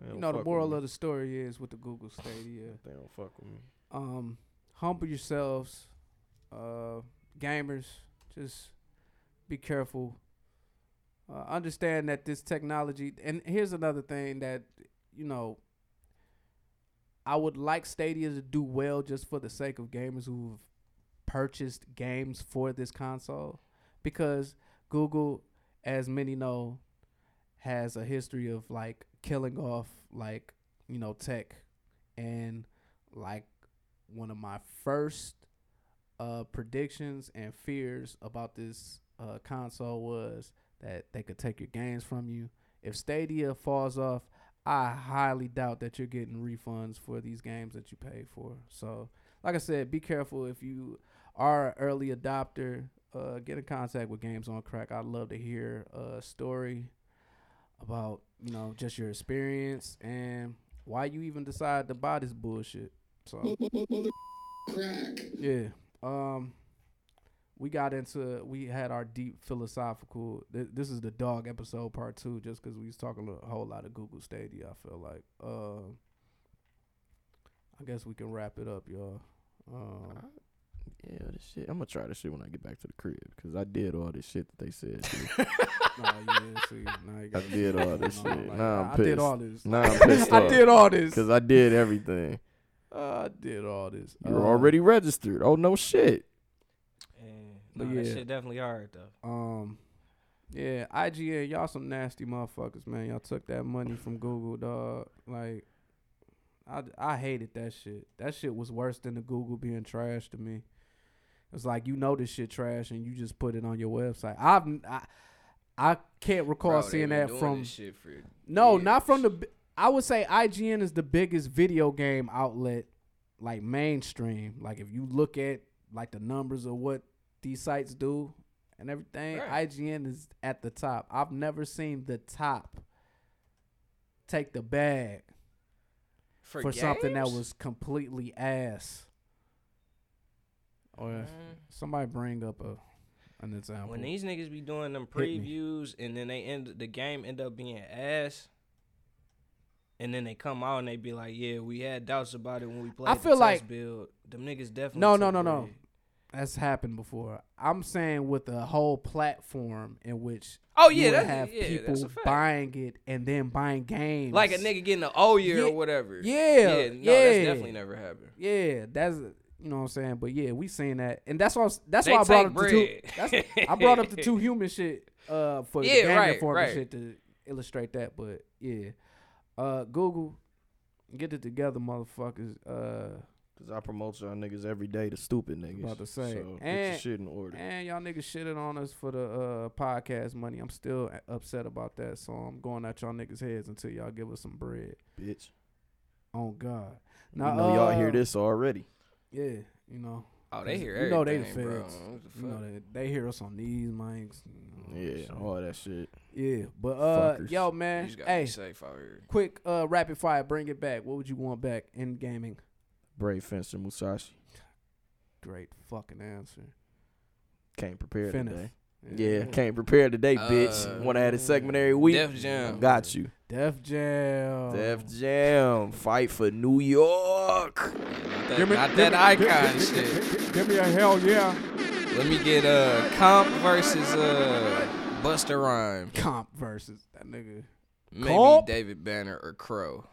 They you know the moral of the story is with the Google Stadia. They don't fuck with me. um, humble yourselves, uh, gamers. Just be careful. Uh, understand that this technology, and here's another thing that you know. I would like Stadia to do well just for the sake of gamers who've purchased games for this console, because Google, as many know, has a history of like killing off like you know tech, and like one of my first uh, predictions and fears about this uh, console was that they could take your games from you. If Stadia falls off, I highly doubt that you're getting refunds for these games that you paid for. So, like I said, be careful if you are an early adopter. Uh, get in contact with Games on Krack. I'd love to hear a story about you know just your experience and why you even decided to buy this bullshit. So *laughs* Krack. yeah. Um we got into we had our deep philosophical th- this is the dog episode part 2 just cuz we was talking a whole lot of Google Stadia I feel like. Um I guess we can wrap it up, y'all. Um Yeah, this shit. I'm gonna try this shit when I get back to the crib because I did all this shit that they said. *laughs* nah, yeah, see, you I did all this *laughs* shit. like, Nah, I'm I pissed. did all this. Nah, I'm *laughs* pissed I did all this. Because I did everything. I did all this. You're Uh, already registered. Oh no shit. But Nah, that shit definitely hard though. Um, yeah, IGN, y'all some nasty motherfuckers, man. Y'all took that money from Google, dog. Like, I I hated that shit. That shit was worse than the Google being trash to me. It's like you know this shit trash and you just put it on your website. I've I, I can't recall Bro, seeing that from this shit for no, not from the. I would say IGN is the biggest video game outlet, like mainstream. Like if you look at like the numbers of what these sites do and everything, Right. IGN is at the top. I've never seen the top take the bag for, for, something that was completely ass. Or Mm. somebody bring up a an example. When these niggas be doing them previews and then they end the game end up being ass, and then they come out and they be like, "Yeah, we had doubts about it when we played." I the feel like- build. Them niggas definitely. No, no, no, no. Bread. That's happened before. I'm saying with the whole platform in which Oh you yeah, that's have yeah, people a buying it and then buying games. like a nigga getting an Ouya Yeah, or whatever. Yeah, yeah, no, that's definitely never happened. Yeah, that's you know what I'm saying. But yeah, we seen that, and that's why I that's They why I brought up take the two. That's, I brought up the two *laughs* human shit uh for the Yeah, game right, informer right. shit to illustrate that. But yeah, uh, Google, get it together, motherfuckers. Uh, Cause I promote y'all niggas every day to stupid niggas. About to say. so get your And- shit in order. and y'all niggas shitted on us for the uh podcast money. I'm still upset about that, so I'm going at y'all niggas heads until y'all give us some bread. bitch. Oh God, You Now, know y'all uh, hear this already. yeah, you know. Oh, they hear You know they the everything, bro. feds. The You know they, they hear us on these mics. you know, Yeah, so- all that shit. yeah. But uh, Fuckers. yo, You man, just gotta hey, be safe out here. quick uh rapid fire, bring it back. What would you want back in gaming? Brave Fencer Musashi Great fucking answer. can't prepare Finish. today. Yeah, can't prepare today, bitch. Uh, Want to have a segment every week? Def Jam. Got you. Def Jam. Def Jam, fight for New York. That, Give me- not give that me- icon give- shit. give- give- Give me a hell yeah. Let me get uh Comp versus uh Busta Rhyme. Comp versus that nigga. Maybe Comp? David Banner or Crow.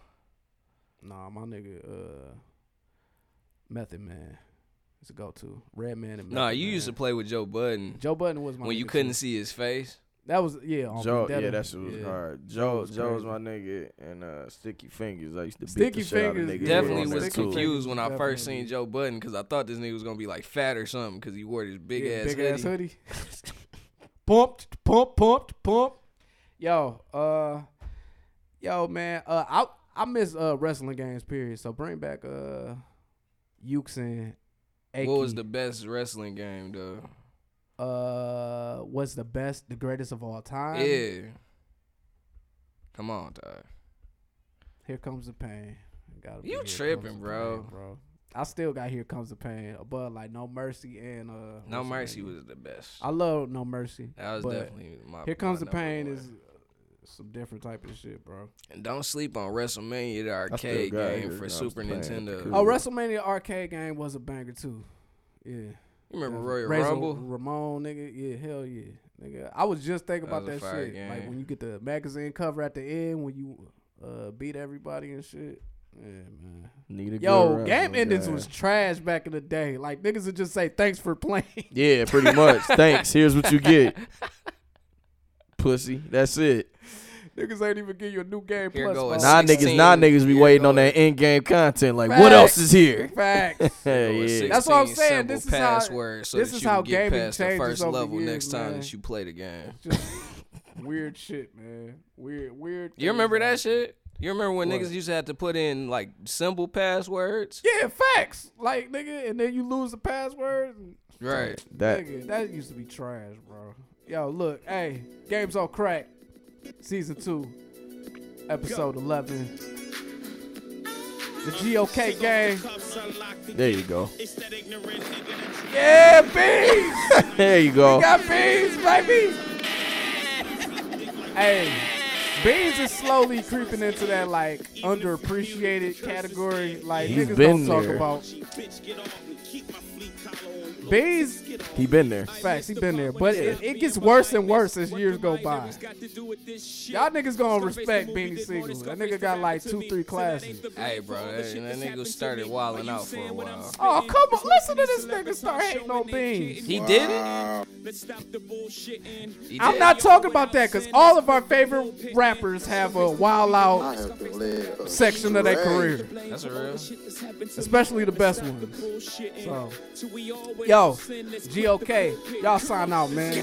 Nah, my nigga, uh, Method Man. It's a go to. Redman and Method Nah, you Man. used to play with Joe Budden Joe Budden was my when you nigga, couldn't too. see his face. That was yeah. On Joe, Vendetta. yeah, that shit was Yeah. hard. Joe Joe, was Joe was my nigga, and uh, Sticky Fingaz. I used to beat Sticky the shit out of Fingers, niggas Definitely on was that Sticky too. confused when I first Definitely. seen Joe Budden because I thought this nigga was gonna be like fat or something because he wore this big Yeah, ass big hoodie. ass hoodie. *laughs* pumped, pump, pumped, pump. Yo, uh, yo, man, uh, I I miss uh wrestling games. Period. So bring back uh, Ukes and What was the best wrestling game though? uh what's the best, the greatest of all time? yeah. Come on, dog. Here comes the pain. Gotta You tripping, bro. Pain, bro. I still got here comes the pain, but like no mercy and uh. No Mercy was the best. I love no mercy. That was definitely my. Here comes my the pain one. is some different type of shit, bro. And don't sleep on WrestleMania, the arcade game Here for Comes Super. Nintendo. Cool. Oh, WrestleMania arcade game was a banger too. Yeah. You remember Royal Razor Rumble? Ramon, nigga. Yeah, hell yeah. Nigga. I was just thinking That about that a fire shit. Like when you get the magazine cover at the end when you uh beat everybody and shit. Yeah, man. Need a Yo, game endings guy. was trash back in the day. Like niggas would just say thanks for playing. Yeah, pretty much. *laughs* Thanks. Here's what you get. *laughs* Pussy. That's it. Niggas ain't even give you a new game Here plus. go a five. Nah, 16 niggas, nah, niggas be year waiting on that in-game content. Like, what else is here? Facts. Hell Or a yeah. That's what I'm 16 saying. symbol This is how- password so this that is you how can get gaming past the changes first over level years, next time man. that you play the game. Just weird shit, man. Weird, weird. You remember things that shit? You remember when What? niggas used to have to put in like symbol passwords? Yeah, facts. Like nigga, and then you lose the password. And, Right. That nigga, that used to be trash, bro. Yo, look, hey, games on Krack, season two, episode eleven. The GOK gang. there you go. Yeah, bees. *laughs* There you go. got bees, baby. hey, bees is slowly creeping into that like underappreciated category. Like He's niggas been don't talk about bees. He been there. Facts, he been there, but it, it gets worse and worse as years go by. Y'all niggas gonna respect Beanie Sigel. That nigga got like two, three classes. Hey, bro, that, that nigga started wilding out for a while. Oh come on, listen to this nigga start hating on Beans. He did it. He I'm not talking about that because all of our favorite rappers have a wild out section of their career, That's real. especially the best ones. So, yo, GOK, y'all sign out, man.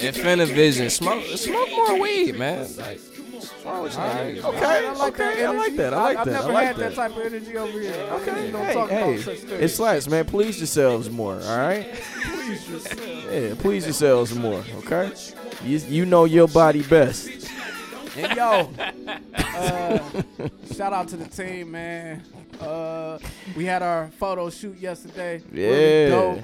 Infinivision, smoke, smoke more weed, man. Like, what's wrong with? Okay, I like okay, that I like that. I like I've that. never I like had that that. type of energy over here. Okay, You don't hey, talk hey, about such things. it's Slapz, man. Please yourselves more, all right? Yeah, please yourselves more, okay? You, you know your body best. And yo, uh, shout out to the team, man. Uh, we had our photo shoot yesterday. Really Yeah. dope.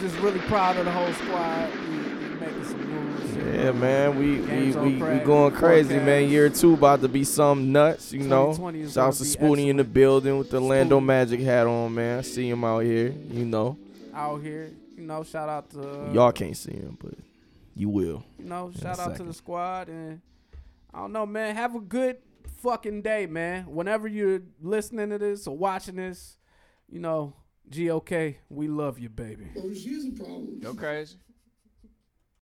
Just really proud of the whole squad. We, we making some moves. Yeah, Yeah, man, we we, we, we going crazy, man. podcast. Year two about to be some nuts, you know. 2020 is Shouts to Spoonie in the building with the Lando Magic hat on, man. I see him out here, you know. out here. You know, shout out to uh, Y'all can't see him, but you will. You know, shout out to the squad and I don't know, man. Have a good fucking day, man. Whenever you're listening to this or watching this, you know, GOK, we love you, baby. Oh, she's a problem. Go crazy.